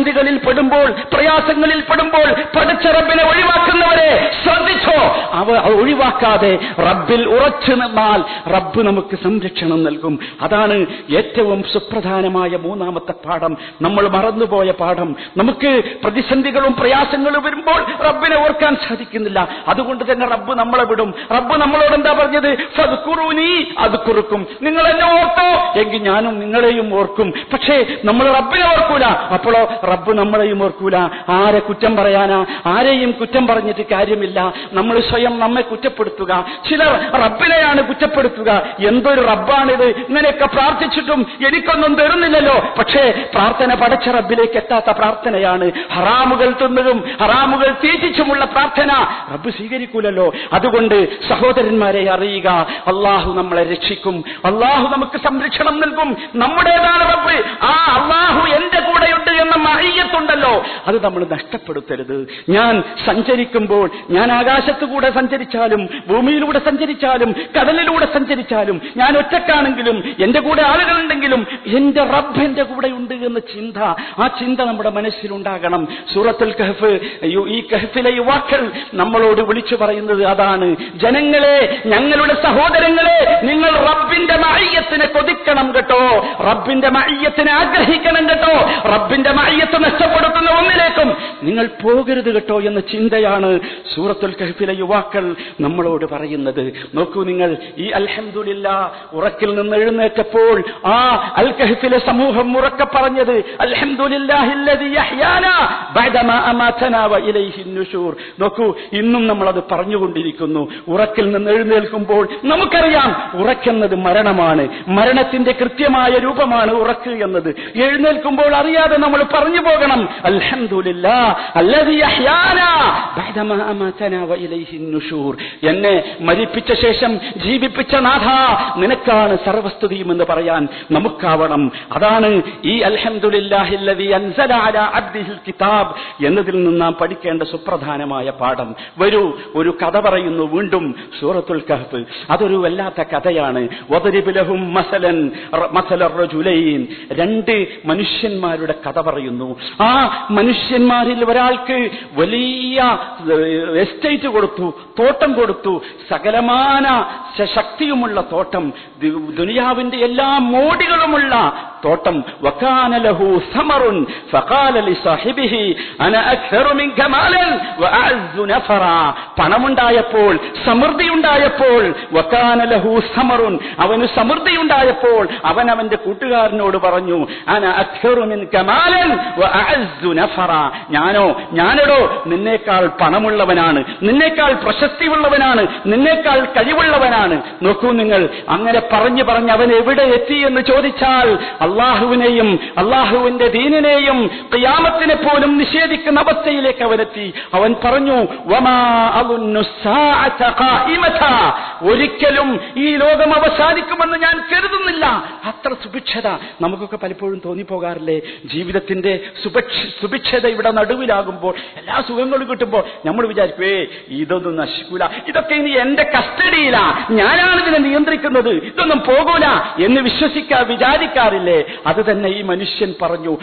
പ്രതിസന്ധികളിൽ പെടുമ്പോൾ പ്രയാസങ്ങളിൽ പെടുമ്പോൾ പഠിച്ച റബ്ബിനെ ഒഴിവാക്കുന്നവരെ ശ്രദ്ധിച്ചോ? അവ ഒഴിവാക്കാതെ റബ്ബിൽ ഉറച്ചു നിന്നാൽ റബ്ബ് നമുക്ക് സംരക്ഷണം നൽകും. അതാണ് ഏറ്റവും സുപ്രധാനമായ മൂന്നാമത്തെ പാഠം. നമ്മൾ മറന്നുപോയ പാഠം. നമുക്ക് പ്രതിസന്ധികളും പ്രയാസങ്ങളും വരുമ്പോൾ റബ്ബിനെ ഓർക്കാൻ സാധിക്കുന്നില്ല. അതുകൊണ്ട് തന്നെ റബ്ബ് നമ്മളെ വിടും. റബ്ബ് നമ്മളോട് എന്താ പറഞ്ഞത്? ഫദ്കുറൂനി അത് കുറുക്കും. നിങ്ങൾ എന്നെ ഓർത്തോ? എങ്കിൽ ഞാനും നിങ്ങളെയും ഓർക്കും. പക്ഷേ നമ്മൾ റബ്ബിനെ ഓർക്കൂല. അപ്പോഴോ റബ്ബ് നമ്മളെയും ഓർക്കൂല. ആരെ കുറ്റം പറയാനാ? ആരെയും കുറ്റം പറഞ്ഞിട്ട് കാര്യമില്ല. നമ്മൾ സ്വയം നമ്മെ കുറ്റപ്പെടുത്തുക. ചിലർ റബ്ബിനെയാണ് കുറ്റപ്പെടുത്തുക. എന്തൊരു റബ്ബാണിത്? ഇങ്ങനെയൊക്കെ പ്രാർത്ഥിച്ചിട്ടും എനിക്കൊന്നും തരുന്നില്ലല്ലോ. പക്ഷേ പ്രാർത്ഥന പടച്ച റബ്ബിലേക്ക് എത്താത്ത പ്രാർത്ഥനയാണ്. ഹറാമുകൾ തിന്നതും ഹറാമുകൾ തീറ്റിച്ചുമുള്ള പ്രാർത്ഥന റബ്ബ് സ്വീകരിക്കൂലല്ലോ. അതുകൊണ്ട് സഹോദരന്മാരെ അറിയുക. അള്ളാഹു നമ്മളെ രക്ഷിക്കും. അള്ളാഹു നമുക്ക് സംരക്ഷണം നൽകും. നമ്മുടേതാണ് റബ്ബ്. ആ അള്ളാഹു എന്റെ കൂടെയുണ്ട് എന്ന മഹയ്യത്തുണ്ടല്ലോ അത് നമ്മൾ നഷ്ടപ്പെടുത്തരുത്. ഞാൻ സഞ്ചരിക്കുമ്പോൾ ഞാൻ ആകാശത്തു കൂടെ സഞ്ചരിച്ചാലും ഭൂമിയിലൂടെ സഞ്ചരിച്ചാലും കടലിലൂടെ സഞ്ചരിച്ചാലും ഞാൻ ഒറ്റക്കാണെങ്കിലും എന്റെ കൂടെ ആളുകളുണ്ടെങ്കിലും എന്റെ റബ്ബ് എന്റെ കൂടെ ഉണ്ട് എന്ന ചിന്ത ആ ചിന്ത നമ്മുടെ മനസ്സിലുണ്ടാകണം. സൂറത്തുൽ കഹഫ് ഈ കഹഫിലെ യുവാക്കൾ നമ്മളോട് വിളിച്ചു പറയുന്നത് അതാണ്. ജനങ്ങളെ ഞങ്ങളുടെ സഹോദരങ്ങളെ നിങ്ങൾ റബ്ബിന്റെ മയ്യത്തിനെ കൊതിക്കണം കേട്ടോ. റബ്ബിന്റെ മയ്യത്തിനെ ആഗ്രഹിക്കണം കേട്ടോ. റബ്ബിന്റെ മയ്യത്ത് നഷ്ടപ്പെടുത്തുന്ന ഒന്നിലേക്കും നിങ്ങൾ പോകരുത് കേട്ടോ എന്ന ചിന്തയാണ് സൂറത്തുൽ കഹഫിലെ യുവാക്കൾ നമ്മളോട് പറയുന്നത്. നോക്കൂ നിങ്ങൾ ഈ അൽഹംദുലില്ല ഉറക്കിൽ നിന്ന് എഴുന്നേറ്റപ്പോൾ ആ അൽ കഹഫിലെ സമൂഹം ഉറക്കെ പറഞ്ഞത് നോക്കൂ ഇന്നും നമ്മൾ അത് പറഞ്ഞുകൊണ്ടിരിക്കുന്നു. ഉറക്കിൽ നിന്ന് എഴുന്നേൽക്കുമ്പോൾ നമുക്കറിയാം ഉറക്കെന്നത് മരണമാണ്. മരണത്തിന്റെ കൃത്യമായ രൂപമാണ് ഉറക്ക് എന്നത്. എഴുന്നേൽക്കുമ്പോൾ അറിയാതെ നമ്മൾ പറഞ്ഞു പോകണം ഇലൈഹി നുശൂർ എന്നെ മരിപ്പിച്ച ശേഷം ജീവിപ്പിച്ച നാഥ നിനക്കാണ് സർവസ്തുതിയും എന്ന് പറയാൻ നമുക്കാവണം. അതാണ് ഈ കിതാബ് എന്നതിൽ നിന്ന് നാം പഠിക്കേണ്ട സുപ്രധാനമായ പാഠം. വരൂ ഒരു കഥ പറയുന്നു വീണ്ടും സൂറത്തുൽ കഹ്ഫ്. അതൊരു വല്ലാത്ത കഥയാണ്. രണ്ട് മനുഷ്യന്മാരുടെ കഥ പറയുന്നു. ആ മനുഷ്യന്മാരിൽ ഒരാൾക്ക് വലിയ എസ്റ്റേറ്റ് കൊടുത്തു തോട്ടം കൊടുത്തു സകലമാന ശക്തിയുമുള്ള തോട്ടം ദുനിയാവിന്റെ എല്ലാ മോടികളുമുള്ള തോട്ടം. വക്കാന ലഹു സമറുൻ ഫഖാല അന നഫറ. പണമുണ്ടായപ്പോൾ സമൃദ്ധിയുണ്ടായപ്പോൾ വക്കാന ലഹു സമറുൻ അവന് സമൃദ്ധിയുണ്ടായപ്പോൾ അവൻ അവന്റെ കൂട്ടുകാരനോട് പറഞ്ഞു അന അക്സറു മിൻക നഫറ. ഞാനോ ഞാനെടോ നിന്നേക്കാൾ പണമുള്ളവനാണ്. നിന്നേക്കാൾ പ്രശസ്തിയുള്ളവനാണ്. നിന്നേക്കാൾ കഴിവുള്ളവനാണ്. നോക്കൂ നിങ്ങൾ അങ്ങനെ പറഞ്ഞു പറഞ്ഞ് അവൻ എവിടെ എത്തി എന്ന് ചോദിച്ചാൽ അള്ളാഹുവിനെയും അള്ളാഹുവിന്റെ ദീനിനെയും ക്യാമത്തിനെ പോലും നിഷേധിക്കുന്ന അവസ്ഥയിലേക്ക് അവനെത്തി അവൻ പറഞ്ഞു ഒരിക്കലും ഈ ലോകം അവസാനിക്കുമെന്ന് ഞാൻ കരുതുന്നില്ല. അത്ര സുഭിക്ഷത നമുക്കൊക്കെ പലപ്പോഴും തോന്നിപ്പോകാറില്ലേ? ജീവിതത്തിന്റെ സുഭിക്ഷത ഇവിടെ നടുവിലാകുമ്പോൾ എല്ലാ സുഖങ്ങളും കിട്ടുമ്പോൾ നമ്മൾ വിചാരിക്കുവേ ഇതൊന്നും നശിക്കൂല. ഇതൊക്കെ ഇനി എന്റെ കസ്റ്റഡിയിലാ. ഞാനാണ് ഇതിനെ നിയന്ത്രിക്കുന്നത്. ഇതൊന്നും പോകൂല. എന്ന് വിശ്വസിക്കാ വിചാരിക്കാറില്ലേ? അത് തന്നെ ഈ മനുഷ്യൻ പറഞ്ഞു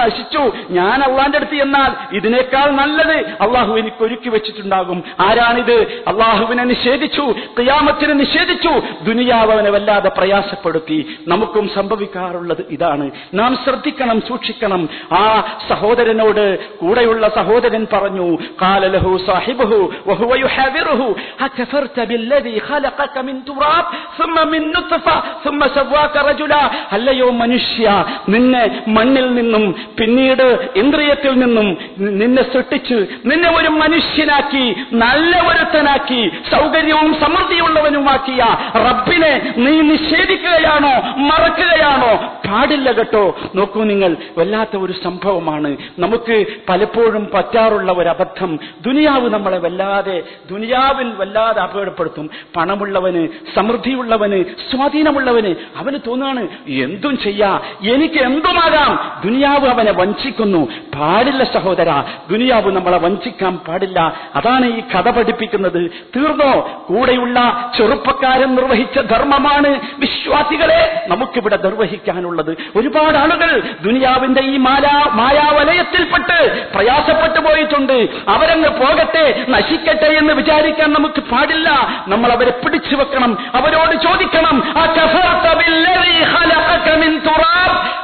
നശിച്ചു ഞാൻ അള്ളാന്റെ അടുത്ത് എന്നാൽ ഇതിനേക്കാൾ നല്ലത് അള്ളാഹു എനിക്ക് ഒരുക്കി വെച്ചിട്ടുണ്ടാകും. ആരാണിത്? അള്ളാഹുവിനെ നിഷേധിച്ചു. ക്രിയാമത്തിനെ അതിന് നിഷേധിച്ചു. ദുനിയാവ് അവനെ വല്ലാതെ പ്രയാസപ്പെടുത്തി. നമുക്കും സംഭവിക്കാറുള്ളത് ഇതാണ്. നാം ശ്രദ്ധിക്കണം സൂക്ഷിക്കണം. ആ സഹോദരനോട് കൂടെയുള്ള സഹോദരൻ പറഞ്ഞു കാലലഹു അല്ലയോ മനുഷ്യ നിന്നെ മണ്ണിൽ നിന്നും പിന്നീട് ഇന്ദ്രിയത്തിൽ നിന്നും നിന്നെ സൃഷ്ടിച്ച് നിന്നെ ഒരു മനുഷ്യനാക്കി നല്ല ഒരുത്തനാക്കി സൗകര്യവും സമൃദ്ധിയുള്ളവൻ സമൃദ്ധിയുള്ളവനുമാക്കിയ റബ്ബിനെ നീ നിഷേധിക്കുകയാണോ മറക്കുകയാണോ? പാടില്ല കേട്ടോ. നോക്കൂ നിങ്ങൾ വല്ലാത്ത ഒരു സംഭവമാണ്. നമുക്ക് പലപ്പോഴും പറ്റാറുള്ള ഒരു അബദ്ധം ദുനിയാവ് നമ്മളെ വല്ലാതെ ദുനിയാവിൽ വല്ലാതെ അപകടപ്പെടുത്തും. പണമുള്ളവന് സമൃദ്ധിയുള്ളവന് സ്വാധീനമുള്ളവന് അവന് തോന്നുകയാണ് എന്തും ചെയ്യാ എനിക്ക് എന്തുമാകാം? ദുനിയാവ് അവനെ വഞ്ചിക്കുന്നു. പാടില്ല സഹോദര ദുനിയാവ് നമ്മളെ വഞ്ചിക്കാൻ പാടില്ല. അതാണ് ഈ കഥ പഠിപ്പിക്കുന്നത്. തീർന്നോ? കൂടെയുള്ള ചെറുപ്പക്കാരൻ നിർവഹിച്ച ധർമ്മമാണ് വിശ്വാസികളെ നമുക്കിവിടെ നിർവഹിക്കാനുള്ളത്. ഒരുപാട് ആളുകൾ ദുനിയാവിന്റെ ഈ മാലാ മായാവലയത്തിൽപ്പെട്ട് പ്രയാസപ്പെട്ടു പോയിട്ടുണ്ട്. അവരങ്ങ് പോകട്ടെ നശിക്കട്ടെ എന്ന് വിചാരിക്കാൻ നമുക്ക് പാടില്ല. നമ്മൾ അവരെ പിടിച്ചു വെക്കണം അവരോട് ചോദിക്കണം?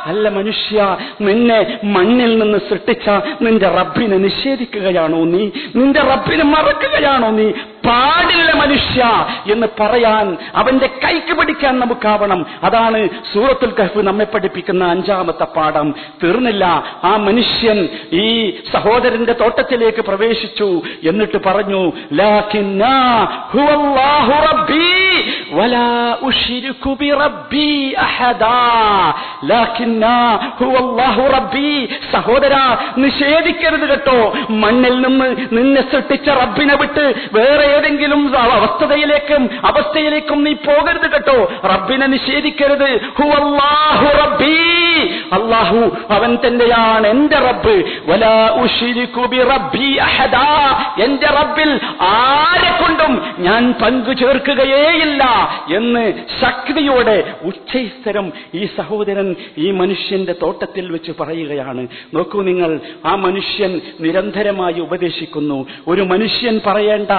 അല്ല മനുഷ്യ നിന്നെ മണ്ണിൽ നിന്ന് സൃഷ്ടിച്ച നിന്റെ റബ്ബിനെ നിഷേധിക്കുകയാണോ നീ? നിന്റെ റബ്ബിനെ മറക്കുകയാണോ നീ? പാടില്ല മനുഷ്യ എന്ന് പറയാൻ അവന്റെ കൈക്ക് പിടിക്കാൻ നമുക്കാവണം. അതാണ് സൂറത്തുൽ കഹ്ഫ് നമ്മെ പഠിപ്പിക്കുന്ന അഞ്ചാമത്തെ പാഠം. തീർന്നില്ല. ആ മനുഷ്യൻ ഈ സഹോദരന്റെ തോട്ടത്തിലേക്ക് പ്രവേശിച്ചു എന്നിട്ട് പറഞ്ഞു "ലാകിന്നാ ഹുവല്ലാഹു റബ്ബീ വലാ ഉശ്രികു ബിറബ്ബീ അഹദാ. ലാകിന്നാ ഹുവല്ലാഹു റബ്ബീ സഹോദരാ നിഷേധിക്കരുത് കേട്ടോ. മണ്ണിൽ നിന്ന് നിന്നെ സൃഷ്ടിച്ച റബ്ബിനെ വിട്ട് വേറെ ഏതെങ്കിലും അവസ്ഥതയിലേക്കും അവസ്ഥയിലേക്കും നീ പോകരുത് കേട്ടോ. റബ്ബിനെ നിഷേധിക്കരുത്. ഹുവല്ലാഹു റബ്ബീ. അള്ളാഹു അവൻ തന്നെയാണ് എന്റെ റബ്ബ്. വലാ ഉഷിരിക്കുബി ബിറബ്ബീ അഹദാ. എന്റെ റബ്ബിൽ ആരെ കൊണ്ടും ഞാൻ പങ്കു ചേർക്കുകയേയില്ല എന്ന് ശക്തിയോടെ ഉച്ചൈസ്തരം ഈ സഹോദരൻ ഈ മനുഷ്യന്റെ തോട്ടത്തിൽ വെച്ച് പറയുകയാണ്. നോക്കൂ നിങ്ങൾ ആ മനുഷ്യൻ നിരന്തരമായി ഉപദേശിക്കുന്നു. ഒരു മനുഷ്യൻ പറയേണ്ട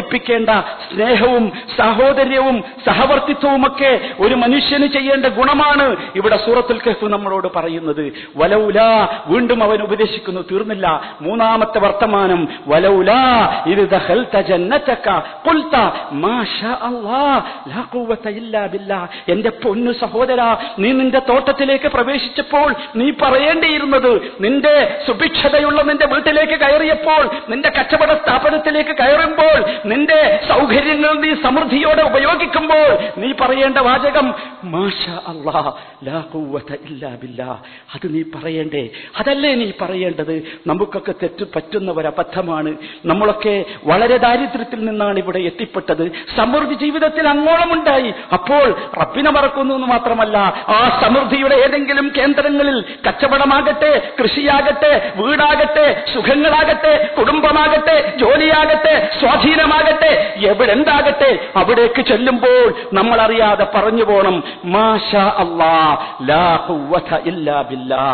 പഠിപ്പിക്കേണ്ട സ്നേഹവും സഹോദര്യവും സഹവർത്തിത്വവും ഒക്കെ ഒരു മനുഷ്യന് ചെയ്യേണ്ട ഗുണമാണ് ഇവിടെ സൂറത്തുൽ കഹ്ഫ് നമ്മളോട് പറയുന്നത്. വലൗല വീണ്ടും അവൻ ഉപദേശിക്കുന്നു തീർന്നില്ല. മൂന്നാമത്തെ വർത്തമാനം വലൗല എന്റെ പൊന്നു സഹോദര നീ നിന്റെ തോട്ടത്തിലേക്ക് പ്രവേശിച്ചപ്പോൾ നീ പറയേണ്ടിയിരുന്നത് നിന്റെ സുഭിക്ഷതയുള്ള നിന്റെ വീട്ടിലേക്ക് കയറിയപ്പോൾ നിന്റെ കച്ചവട സ്ഥാപനത്തിലേക്ക് കയറുമ്പോൾ നിന്റെ സൗകര്യങ്ങൾ നീ സമൃദ്ധിയോടെ ഉപയോഗിക്കുമ്പോൾ നീ പറയേണ്ട വാചകം മാഷ ഇല്ലാ അത് നീ പറയേണ്ടേ? അതല്ലേ നീ പറയേണ്ടത്? നമുക്കൊക്കെ തെറ്റ് പറ്റുന്ന ഒരു അബദ്ധമാണ് നമ്മളൊക്കെ വളരെ ദാരിദ്ര്യത്തിൽ നിന്നാണ് ഇവിടെ എത്തിപ്പെട്ടത്. സമൃദ്ധി ജീവിതത്തിൽ അങ്ങോളം ഉണ്ടായി. അപ്പോൾ റബ്ബിനെ മറക്കുന്നു എന്ന് മാത്രമല്ല ആ സമൃദ്ധിയുടെ ഏതെങ്കിലും കേന്ദ്രങ്ങളിൽ കച്ചവടമാകട്ടെ കൃഷിയാകട്ടെ വീടാകട്ടെ സുഖങ്ങളാകട്ടെ കുടുംബമാകട്ടെ ജോലിയാകട്ടെ സ്വാധീനമാകട്ടെ എവിടെന്താകട്ടെ? അവിടേക്ക് ചെല്ലുമ്പോൾ നമ്മൾ അറിയാതെ പറഞ്ഞു പോണം മാഷ ഖുവത ഇല്ലാ ബില്ലാ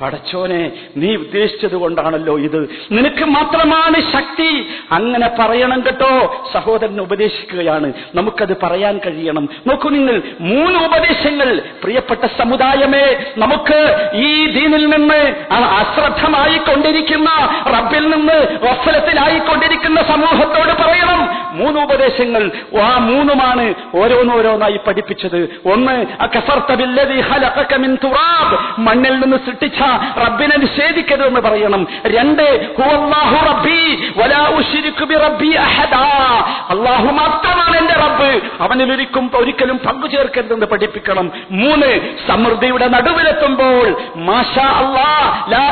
പടച്ചോനെ നീ ഉദ്ദേശിച്ചത് കൊണ്ടാണല്ലോ ഇത്. നിനക്ക് മാത്രമാണ് ശക്തി. അങ്ങനെ പറയണം കേട്ടോ. സഹോദരൻ ഉപദേശിക്കുകയാണ്. നമുക്കത് പറയാൻ കഴിയണം. നോക്കൂ നിങ്ങൾ മൂന്ന് ഉപദേശങ്ങൾ. പ്രിയപ്പെട്ട സമുദായമേ നമുക്ക് ഈ ദീനിൽ നിന്ന് അശ്രദ്ധമായിക്കൊണ്ടിരിക്കുന്ന അശ്രദ്ധമായി കൊണ്ടിരിക്കുന്ന റബ്ബിൽ നിന്ന് വഫലത്തിലായിക്കൊണ്ടിരിക്കുന്ന സമൂഹത്തോട് പറയണം. മൂന്ന് ഉപദേശങ്ങൾ. ആ മൂന്നുമാണ് ഓരോന്നോരോന്നായി പഠിപ്പിച്ചത്. ഒന്ന് മണ്ണിൽ നിന്ന് സൃഷ്ടിച്ച റബ്ബിനെ നിഷേധിക്കരുതെന്ന് പറയണം. രണ്ട് റബ്ബി വലാ ബി റബ്ബി അള്ളാഹു മാത്രമാണ് എന്റെ റബ്ബ്. അവനിൽ ഒരിക്കും ഒരിക്കലും പങ്കു ചേർക്കരുതെന്ന് പഠിപ്പിക്കണം. മൂന്ന് സമൃദ്ധിയുടെ നടുവിലെത്തുമ്പോൾ മാഷാ അല്ലാ ലാ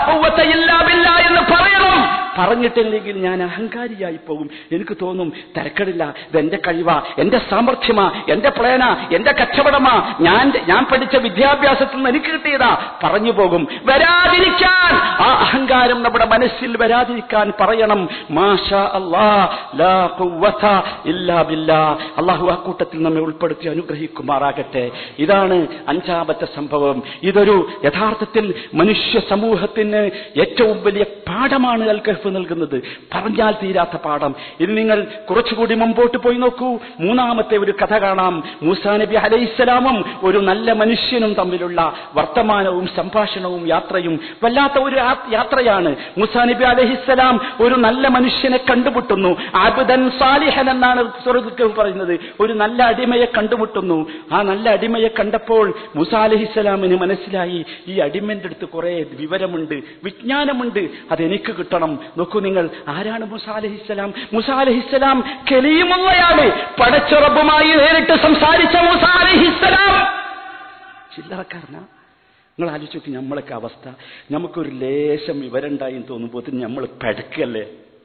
എന്ന് പറയണം. പറഞ്ഞിട്ടില്ലെങ്കിൽ ഞാൻ അഹങ്കാരിയായി പോകും. എനിക്ക് തോന്നും തിരക്കടില്ല ഇതെന്റെ കഴിവാ എന്റെ സാമർഥ്യമാ എന്റെ പ്ലേന എന്റെ കച്ചവടമാ ഞാൻ ഞാൻ പഠിച്ച വിദ്യാഭ്യാസത്തിൽ നിന്ന് എനിക്ക് കിട്ടിയതാ. പറഞ്ഞു പോകും. വരാതിരിക്കാൻ. ആ അഹങ്കാരം നമ്മുടെ മനസ്സിൽ വരാതിരിക്കാൻ പറയണം. മാഷാ ഇല്ലാ ബില്ലാ. അള്ളാഹു ആ കൂട്ടത്തിൽ നമ്മെ ഉൾപ്പെടുത്തി അനുഗ്രഹിക്കുമാറാകട്ടെ. ഇതാണ് അഞ്ചാമത്തെ സംഭവം. ഇതൊരു യഥാർത്ഥത്തിൽ മനുഷ്യ സമൂഹത്തിന് ഏറ്റവും വലിയ പാഠമാണ് അൽ കഹ്ഫ് നൽകുന്നത്. പറഞ്ഞാൽ തീരാത്ത പാഠം. ഇനി നിങ്ങൾ കുറച്ചുകൂടി മുമ്പോട്ട് പോയി നോക്കൂ. മൂന്നാമത്തെ ഒരു കഥ കാണാം. മൂസാ നബി അലൈഹിസ്സലാമും ഒരു നല്ല മനുഷ്യനും തമ്മിലുള്ള വർത്തമാനവും സംഭാഷണവും യാത്രയും വല്ലാത്ത ഒരു യാത്രയാണ്. മൂസാ നബി അലൈഹിസ്സലാം ഒരു നല്ല മനുഷ്യനെ കണ്ടുമുട്ടുന്നു. അബുദൻ സാലിഹൻ എന്നാണ് പറയുന്നത്. ഒരു നല്ല അടിമയെ കണ്ടുമുട്ടുന്നു. ആ നല്ല അടിമയെ കണ്ടപ്പോൾ മൂസ അലഹിസ്സലാമിന് മനസ്സിലായി ഈ അടിമന്റെ അടുത്ത് കുറെ വിവരമുണ്ട് വിജ്ഞാനമുണ്ട്. അതെനിക്ക് കിട്ടണം. നോക്കൂ നിങ്ങൾ ആരാണ് മുസ അലഹിസ്സലാം മുസ കെലിയുമുള്ളയാണ് പടച്ചുറപ്പുമായി നേരിട്ട് സംസാരിച്ച മുസ അലഹിസ്സലാം ചില്ലറക്കാരനാ. നിങ്ങൾ ആലോചിച്ച് നമ്മളൊക്കെ അവസ്ഥ. നമുക്കൊരു ലേശം വിവരണ്ടായി തോന്നുമ്പോൾ നമ്മൾ പഴക്കല്ലേ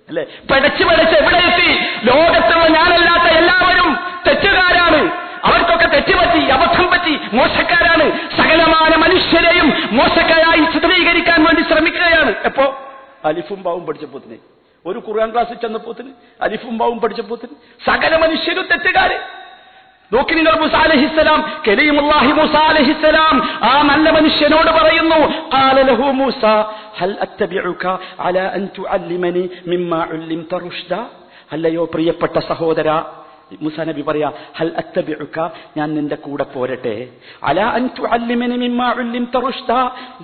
അല്ലെ? പടച്ച് പടച്ച് എവിടെ എത്തി? ലോകത്തുള്ള ഞാനല്ലാത്ത എല്ലാവരും തെറ്റുകാരാണ്. അവർക്കൊക്കെ തെറ്റുപറ്റി അബദ്ധം പറ്റി മോശക്കാരാണ്. സകലമായ മനുഷ്യരെയും മോശക്കാരായി ചിത്രീകരിക്കാൻ വേണ്ടി ശ്രമിക്കുകയാണ്. എപ്പോ? അലിഫും ബാവും പഠിച്ചപ്പോത്തിന് ഒരു ഖുർആൻ ക്ലാസ്സിൽ ചെന്നപ്പോത്തിന് അലിഫും ബാവും പഠിച്ചപ്പോത്തിന് സകല മനുഷ്യരും തെറ്റുകാര്. നോക്കി നിങ്ങൾ മുസാലഹിസ്സലാം കരീമുല്ലാഹി ആ നല്ല മനുഷ്യനോട് പറയുന്നു ഖാല ലഹു മൂസ ഹൽ അത്തബിഉക അലാ അൻ തുഅല്ലിമനി മിമ്മാ ഉല്ലിംത റുഷ്ദ? അല്ലയോ പ്രിയപ്പെട്ട സഹോദരാ മുസ നബി പറയാ ഹൽ അത്തബിഉക ഞാൻ നിന്റെ കൂടെ പോരട്ടെ. അലാ അൻ തുഅല്ലിമനി മിമ്മാ ഉല്ലിംത റുഷ്ദ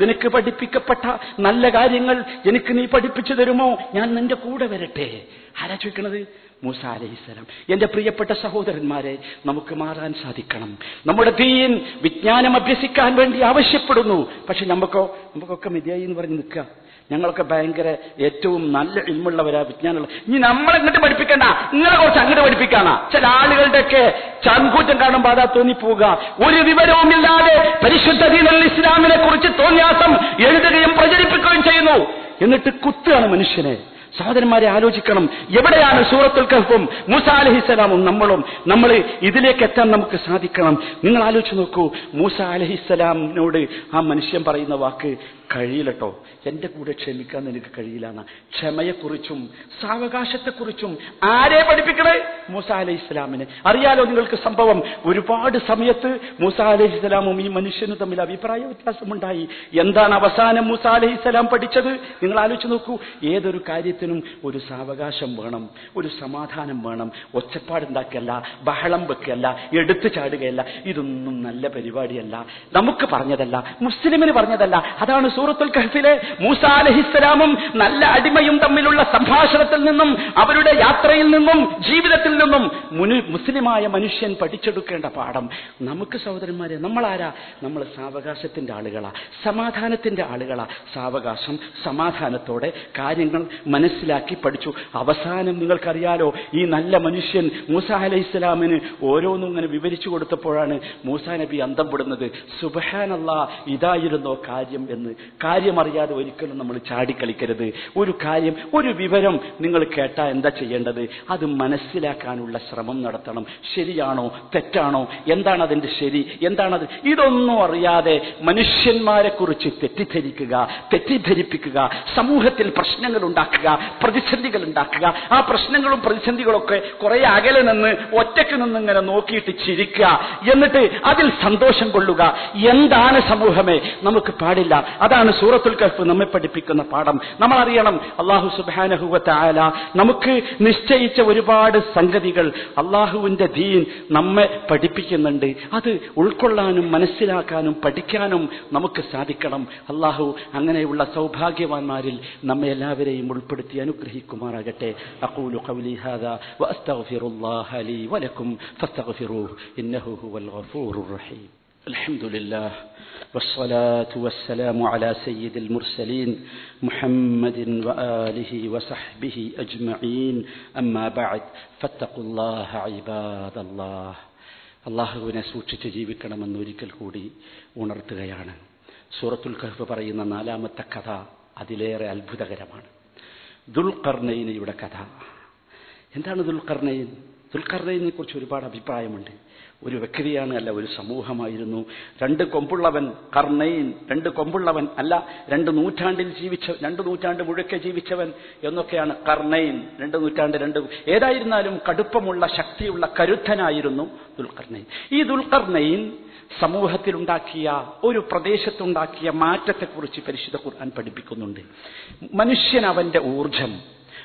നിനക്ക് പഠിപ്പിക്കപ്പെട്ട നല്ല കാര്യങ്ങൾ എനിക്ക് നീ പഠിപ്പിച്ചു തരുമോ? ഞാൻ നിന്റെ കൂടെ വരട്ടെ. ആരാ ചോദിക്കണത്? മൂസ അലൈഹിസ്സലാം എന്റെ പ്രിയപ്പെട്ട സഹോദരന്മാരെ നമുക്ക് മാറാൻ സാധിക്കണം. നമ്മുടെ ദീൻ വിജ്ഞാനം അഭ്യസിക്കാൻ വേണ്ടി ആവശ്യപ്പെടുന്നു. പക്ഷെ നമുക്കോ നമുക്കൊക്കെ മതിയായി എന്ന് പറഞ്ഞ് നിൽക്കുക. ഞങ്ങളൊക്കെ ഭയങ്കര ഏറ്റവും നല്ല ഇൽമുള്ളവരാ വിജ്ഞാനമുള്ള ഇനി നമ്മളെ ഇങ്ങോട്ട് പഠിപ്പിക്കണ്ട. നിങ്ങളെ കുറച്ച് അങ്ങോട്ട് പഠിപ്പിക്കാനാ. ചില ആളുകളുടെയൊക്കെ ചങ്കൂറ്റം കാണുമ്പോൾ അതാ തോന്നിപ്പോവുക. ഒരു വിവരവുമില്ലാതെ പരിശുദ്ധ ഇസ്ലാമിനെ കുറിച്ച് തോന്നിയാസം എഴുതുകയും പ്രചരിപ്പിക്കുകയും ചെയ്യുന്നു. എന്നിട്ട് കുത്തുകയാണ് മനുഷ്യനെ. സഹോദരന്മാരെ ആലോചിക്കണം. എവിടെയാണ് സൂറത്തുൽ കഹ്ഫും? മൂസ അലഹിസ്സലാമും നമ്മളും. നമ്മൾ ഇതിലേക്ക് എത്താൻ നമുക്ക് സാധിക്കണം. നിങ്ങൾ ആലോചിച്ച് നോക്കൂ. മൂസ അലഹിസ്സലാമിനോട് ആ മനുഷ്യൻ പറയുന്ന വാക്ക് കഴിയില്ലട്ടോ. എന്റെ കൂടെ ക്ഷമിക്കാൻ നിനക്ക് കഴിയില്ലാണ് ക്ഷമയെക്കുറിച്ചും സാവകാശത്തെക്കുറിച്ചും ആരെ പഠിപ്പിക്കണേ? മൂസ അലൈഹി ഇസ്ലാമിന് അറിയാലോ നിങ്ങൾക്ക് സംഭവം? ഒരുപാട് സമയത്ത് മൂസ അലൈഹി ഇസ്ലാമും ഈ മനുഷ്യനും തമ്മിൽ അഭിപ്രായ വ്യത്യാസമുണ്ടായി. എന്താണ് അവസാനം മൂസ അലൈഹി ഇസ്ലാം പഠിച്ചത്? നിങ്ങൾ ആലോചിച്ച് നോക്കൂ. ഏതൊരു കാര്യത്തിനും ഒരു സാവകാശം വേണം ഒരു സമാധാനം വേണം. ഒച്ചപ്പാടുണ്ടാക്കിയല്ല ബഹളം വെക്കുകയല്ല എടുത്തു ചാടുകയല്ല. ഇതൊന്നും നല്ല പരിപാടിയല്ല. നമുക്ക് പറഞ്ഞതല്ല മുസ്ലിമിന് പറഞ്ഞതല്ല. അതാണ് സൂറത്തുൽ കഹഫിലെ മൂസ അലഹിസ്സലാമും നല്ല അടിമയും തമ്മിലുള്ള സംഭാഷണത്തിൽ നിന്നും അവരുടെ യാത്രയിൽ നിന്നും ജീവിതത്തിൽ നിന്നും മുസ്ലിമായ മനുഷ്യൻ പഠിച്ചെടുക്കേണ്ട പാഠം. നമുക്ക് സഹോദരന്മാരെ നമ്മളാരാ? നമ്മൾ സാവകാശത്തിന്റെ ആളുകളാ. സമാധാനത്തിന്റെ ആളുകളാ. സാവകാശം സമാധാനത്തോടെ കാര്യങ്ങൾ മനസ്സിലാക്കി പഠിച്ചു. അവസാനം നിങ്ങൾക്കറിയാലോ ഈ നല്ല മനുഷ്യൻ മൂസ അലൈഹി ഓരോന്നും ഇങ്ങനെ വിവരിച്ചു കൊടുത്തപ്പോഴാണ് മൂസ നബി അന്തം പെടുന്നത് സുബഹാനല്ല ഇതായിരുന്നോ കാര്യം എന്ന് കാര്യമറിയാതെ ഒരിക്കലും നമ്മൾ ചാടിക്കളിക്കരുത് ഒരു കാര്യം ഒരു വിവരം നിങ്ങൾ കേട്ടാൽ എന്താ ചെയ്യേണ്ടത്? അത് മനസ്സിലാക്കാനുള്ള ശ്രമം നടത്തണം. ശരിയാണോ? തെറ്റാണോ? എന്താണ് അതിന്റെ ശരി? എന്താണത് ഇതൊന്നും അറിയാതെ മനുഷ്യന്മാരെ കുറിച്ച് തെറ്റിദ്ധരിക്കുക തെറ്റിദ്ധരിപ്പിക്കുക സമൂഹത്തിൽ പ്രശ്നങ്ങൾ ഉണ്ടാക്കുക പ്രതിസന്ധികൾ ഉണ്ടാക്കുക. ആ പ്രശ്നങ്ങളും പ്രതിസന്ധികളൊക്കെ കുറെ അകലെ നിന്ന് ഒറ്റയ്ക്ക് നിന്ന് ഇങ്ങനെ നോക്കിയിട്ട് ചിരിക്കുക. എന്നിട്ട് അതിൽ സന്തോഷം കൊള്ളുക. എന്താണ് സമൂഹമേ? നമുക്ക് പാടില്ല. അതാണ് സൂറത്തുൽ കഫ് നമ്മെ പഠിപ്പിക്കുന്ന പാഠം? നമ്മൾ അറിയണം അള്ളാഹു സുബാനഹുവത്ത ആല നമുക്ക് നിശ്ചയിച്ച ഒരുപാട് സംഗതികൾ അള്ളാഹുവിന്റെ ദീൻ നമ്മെ പഠിപ്പിക്കുന്നുണ്ട്. അത് ഉൾക്കൊള്ളാനും മനസ്സിലാക്കാനും പഠിക്കാനും നമുക്ക് സാധിക്കണം. അള്ളാഹു അങ്ങനെയുള്ള സൗഭാഗ്യവാന്മാരിൽ നമ്മെ എല്ലാവരെയും ഉൾപ്പെടുത്തി അനുഗ്രഹിക്കുമാറാകട്ടെ. അഖൂലു ഖൗലി ഹാദാ ലീ ഇന്നഹു ഹുവൽ ഗഫൂറുർ റഹീം. الحمد لله والصلاة والسلام على سيد المرسلين محمد وآله وصحبه أجمعين أما بعد فاتقوا الله عباد الله അള്ളാഹുവിനെ സൂക്ഷിച്ച് ജീവിക്കണമെന്ന് ഒരിക്കൽ കൂടി ഉണർത്തുകയാണ് സൂറത്തുൽ കഹ്ഫ് പറയുന്ന നാലാമത്തെ കഥ അതിലേറെ അത്ഭുതകരമാണ് ദുൽഖർണയിനിയുടെ കഥ എന്താണ് ദുൽഖർണയിൻ ദുൽഖർണയിനെ കുറിച്ച് ഒരുപാട് അഭിപ്രായമുണ്ട് ഒരു വ്യക്തിയാണ് അല്ല ഒരു സമൂഹമായിരുന്നു. രണ്ട് കൊമ്പുള്ളവൻ കർണയിൻ രണ്ട് കൊമ്പുള്ളവൻ അല്ല രണ്ട് നൂറ്റാണ്ടിൽ ജീവിച്ച രണ്ട് നൂറ്റാണ്ട് മുഴുക്കെ ജീവിച്ചവൻ എന്നൊക്കെയാണ് കർണയിൻ രണ്ട് നൂറ്റാണ്ട് രണ്ട് ഏതായിരുന്നാലും കടുപ്പമുള്ള ശക്തിയുള്ള കരുത്തനായിരുന്നു ദുൽഖർണയിൻ ഈ ദുൽഖർണയിൻ സമൂഹത്തിലുണ്ടാക്കിയ ഒരു പ്രദേശത്തുണ്ടാക്കിയ മാറ്റത്തെക്കുറിച്ച് പരിശുദ്ധ ഖുർആൻ പഠിപ്പിക്കുന്നുണ്ട്. മനുഷ്യൻ അവന്റെ ഊർജം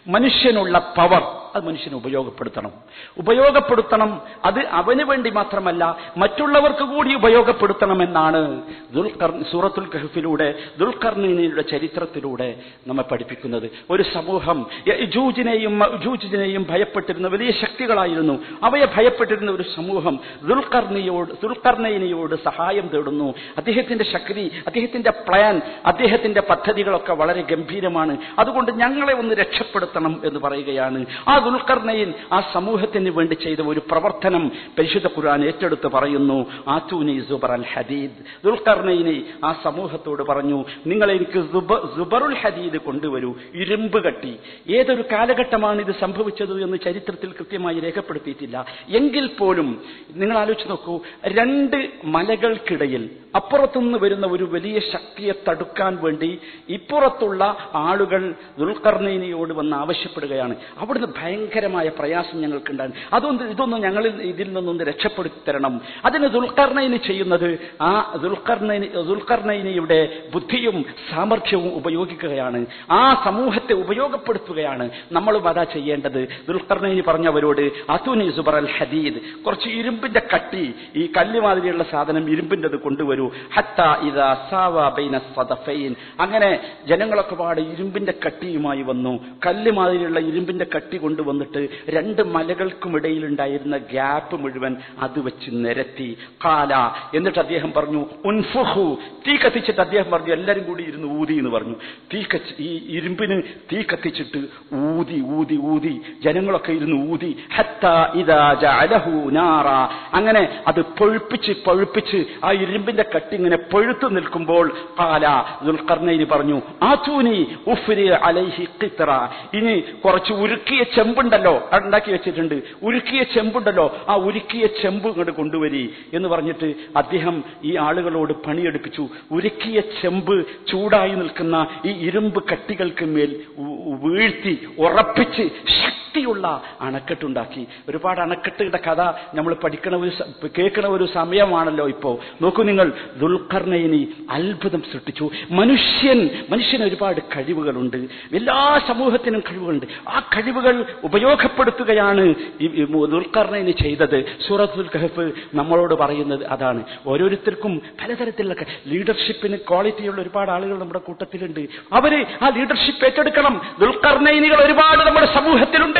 മനുഷ്യനുള്ള പവർ അത് മനുഷ്യന് ഉപയോഗപ്പെടുത്തണം. ഉപയോഗപ്പെടുത്തണം അത് അവന് വേണ്ടി മാത്രമല്ല മറ്റുള്ളവർക്ക് കൂടി ഉപയോഗപ്പെടുത്തണമെന്നാണ് ദുൽഖർ സൂറത്തുൽ കഹഫിലൂടെ ദുൽഖർണിയുടെ ചരിത്രത്തിലൂടെ നമ്മെ പഠിപ്പിക്കുന്നത്. ഒരു സമൂഹം യജൂജിനെയും മജൂജിനെയും ഭയപ്പെട്ടിരുന്ന വലിയ ശക്തികളായിരുന്നു. അവയെ ഭയപ്പെട്ടിരുന്ന ഒരു സമൂഹം ദുൽഖർണിയോട് ദുൽഖർണയിനിയോട് സഹായം തേടുന്നു. അദ്ദേഹത്തിന്റെ ശക്തി അദ്ദേഹത്തിന്റെ പ്ലാൻ അദ്ദേഹത്തിന്റെ പദ്ധതികളൊക്കെ വളരെ ഗംഭീരമാണ്. അതുകൊണ്ട് ഞങ്ങളെ ഒന്ന് രക്ഷപ്പെടുത്തണം എന്ന് പറയുകയാണ്. ആ ദുൽഖർണയിൻ ആ സമൂഹത്തിന് വേണ്ടി ചെയ്ത ഒരു പ്രവർത്തനം പരിശുദ്ധ ഖുർആൻ ഏറ്റെടുത്ത് പറയുന്നു ആത്തൂനി സുബർ അൽ ഹദീദ്. ദുൽഖർണയിനെ ആ സമൂഹത്തോട് പറഞ്ഞു നിങ്ങൾ എനിക്ക് സുബറുൽ ഹദീദ് കൊണ്ടുവരൂ ഇരുമ്പ് കട്ടി. ഏതൊരു കാലഘട്ടമാണ് ഇത് സംഭവിച്ചത് എന്ന് ചരിത്രത്തിൽ കൃത്യമായി രേഖപ്പെടുത്തിയിട്ടില്ല. എങ്കിൽ പോലും നിങ്ങൾ ആലോചിച്ച് നോക്കൂ രണ്ട് മലകൾക്കിടയിൽ അപ്പുറത്തുനിന്ന് വരുന്ന ഒരു വലിയ ശക്തിയെ തടുക്കാൻ വേണ്ടി ഇപ്പുറത്തുള്ള ആളുകൾ ദുൽഖർണയിനെയോട് വന്ന് ആവശ്യപ്പെടുകയാണ്. അവിടുന്ന് ഭയങ്കരമായ പ്രയാസം ഞങ്ങൾക്കുണ്ടാകും. അതൊന്ന് ഇതൊന്നും ഞങ്ങളിൽ ഇതിൽ നിന്നൊന്ന് രക്ഷപ്പെടുത്തി തരണം അതിന് ദുൽഖർണയിന് ചെയ്യുന്നത് ആ ദുൽഖർണയിന് ദുൽഖർണയിനിയുടെ ബുദ്ധിയും സാമർഥ്യവും ഉപയോഗിക്കുകയാണ്. ആ സമൂഹത്തെ ഉപയോഗപ്പെടുത്തുകയാണ് നമ്മളും അതാ ചെയ്യേണ്ടത്. ദുൽഖർണയിന് പറഞ്ഞവരോട് അതുനി സുബർ അൽ ഹദീദ്. കുറച്ച് ഇരുമ്പിന്റെ കട്ടി ഈ കല്ല് മാതിരിയുള്ള സാധനം ഇരുമ്പിന്റെത് കൊണ്ടുവരൂ. ഹത്ത ഇതാ സാവ സദഫൈൻ. അങ്ങനെ ജനങ്ങളൊക്കെ പാട് ഇരുമ്പിന്റെ കട്ടിയുമായി വന്നു. കല്ല് മാതിരിയുള്ള ഇരുമ്പിന്റെ കട്ടി കൊണ്ടുവന്നിട്ട് രണ്ട് മലകൾക്കും ഇടയിലുണ്ടായിരുന്ന ഗ്യാപ്പ് മുഴുവൻ അത് വെച്ച് നിരത്തി. കാല എന്നിട്ട് അദ്ദേഹം പറഞ്ഞു ഉൻഫുഹു തീ കത്തിച്ചിട്ട് അദ്ദേഹം പറഞ്ഞു എല്ലാവരും കൂടി ഇരുന്ന് ഊതി എന്ന് പറഞ്ഞു. തീ കച്ച് ഈ ഇരുമ്പിന് തീ കത്തിച്ചിട്ട് ഊതി ഊതി ഊതി. ജനങ്ങളൊക്കെ ഇരുന്ന് ഊതി. അങ്ങനെ അത് പൊഴുപ്പിച്ച് പൊഴുപ്പിച്ച് ആ ഇരുമ്പിന്റെ കട്ടി ഇങ്ങനെ പൊഴുത്തു നിൽക്കുമ്പോൾ കാല ദുൽഖർണയിന് പറഞ്ഞു ആതൂനി ഉഫ്രി അലൈഹി കിത്ര ഇനി കുറച്ച് ഉരുക്കിയ ചെമ്പുണ്ടല്ലോ. അത് ഉണ്ടാക്കി വെച്ചിട്ടുണ്ട്. ഉരുക്കിയ ചെമ്പുണ്ടല്ലോ. ആ ഉരുക്കിയ ചെമ്പ് ഇങ്ങോട്ട് കൊണ്ടുവരി എന്ന് പറഞ്ഞിട്ട് അദ്ദേഹം ഈ ആളുകളോട് പണിയെടുപ്പിച്ചു. ഉരുക്കിയ ചെമ്പ് ചൂടായി നിൽക്കുന്ന ഈ ഇരുമ്പ് കട്ടികൾക്ക് മേൽ വീഴ്ത്തി ഉറപ്പിച്ച് ശക്തിയുള്ള അണക്കെട്ടുണ്ടാക്കി. ഒരുപാട് അണക്കെട്ടുകളുടെ കഥ നമ്മൾ പഠിക്കണ ഒരു കേൾക്കണ ഒരു സമയമാണല്ലോ ഇപ്പോ. നോക്കൂ നിങ്ങൾ ദുൽഖർണയിനി അത്ഭുതം സൃഷ്ടിച്ചു. മനുഷ്യൻ മനുഷ്യന് ഒരുപാട് കഴിവുകളുണ്ട്. എല്ലാ സമൂഹത്തിനും കഴിവുകളുണ്ട്. ആ കഴിവുകൾ ഉപയോഗപ്പെടുത്തുകയാണ് ദുൽഖർണയിന് ചെയ്തത്. സൂറത്തുൽ കഹഫ് നമ്മളോട് പറയുന്നത് അതാണ്. ഓരോരുത്തർക്കും പലതരത്തിലുള്ള ലീഡർഷിപ്പിന് ക്വാളിറ്റിയുള്ള ഒരുപാട് ആളുകൾ നമ്മുടെ കൂട്ടത്തിലുണ്ട്. അവർ ആ ലീഡർഷിപ്പ് ഏറ്റെടുക്കണം. ദുൽഖർണയിനികൾ ഒരുപാട് നമ്മുടെ സമൂഹത്തിലുണ്ട്.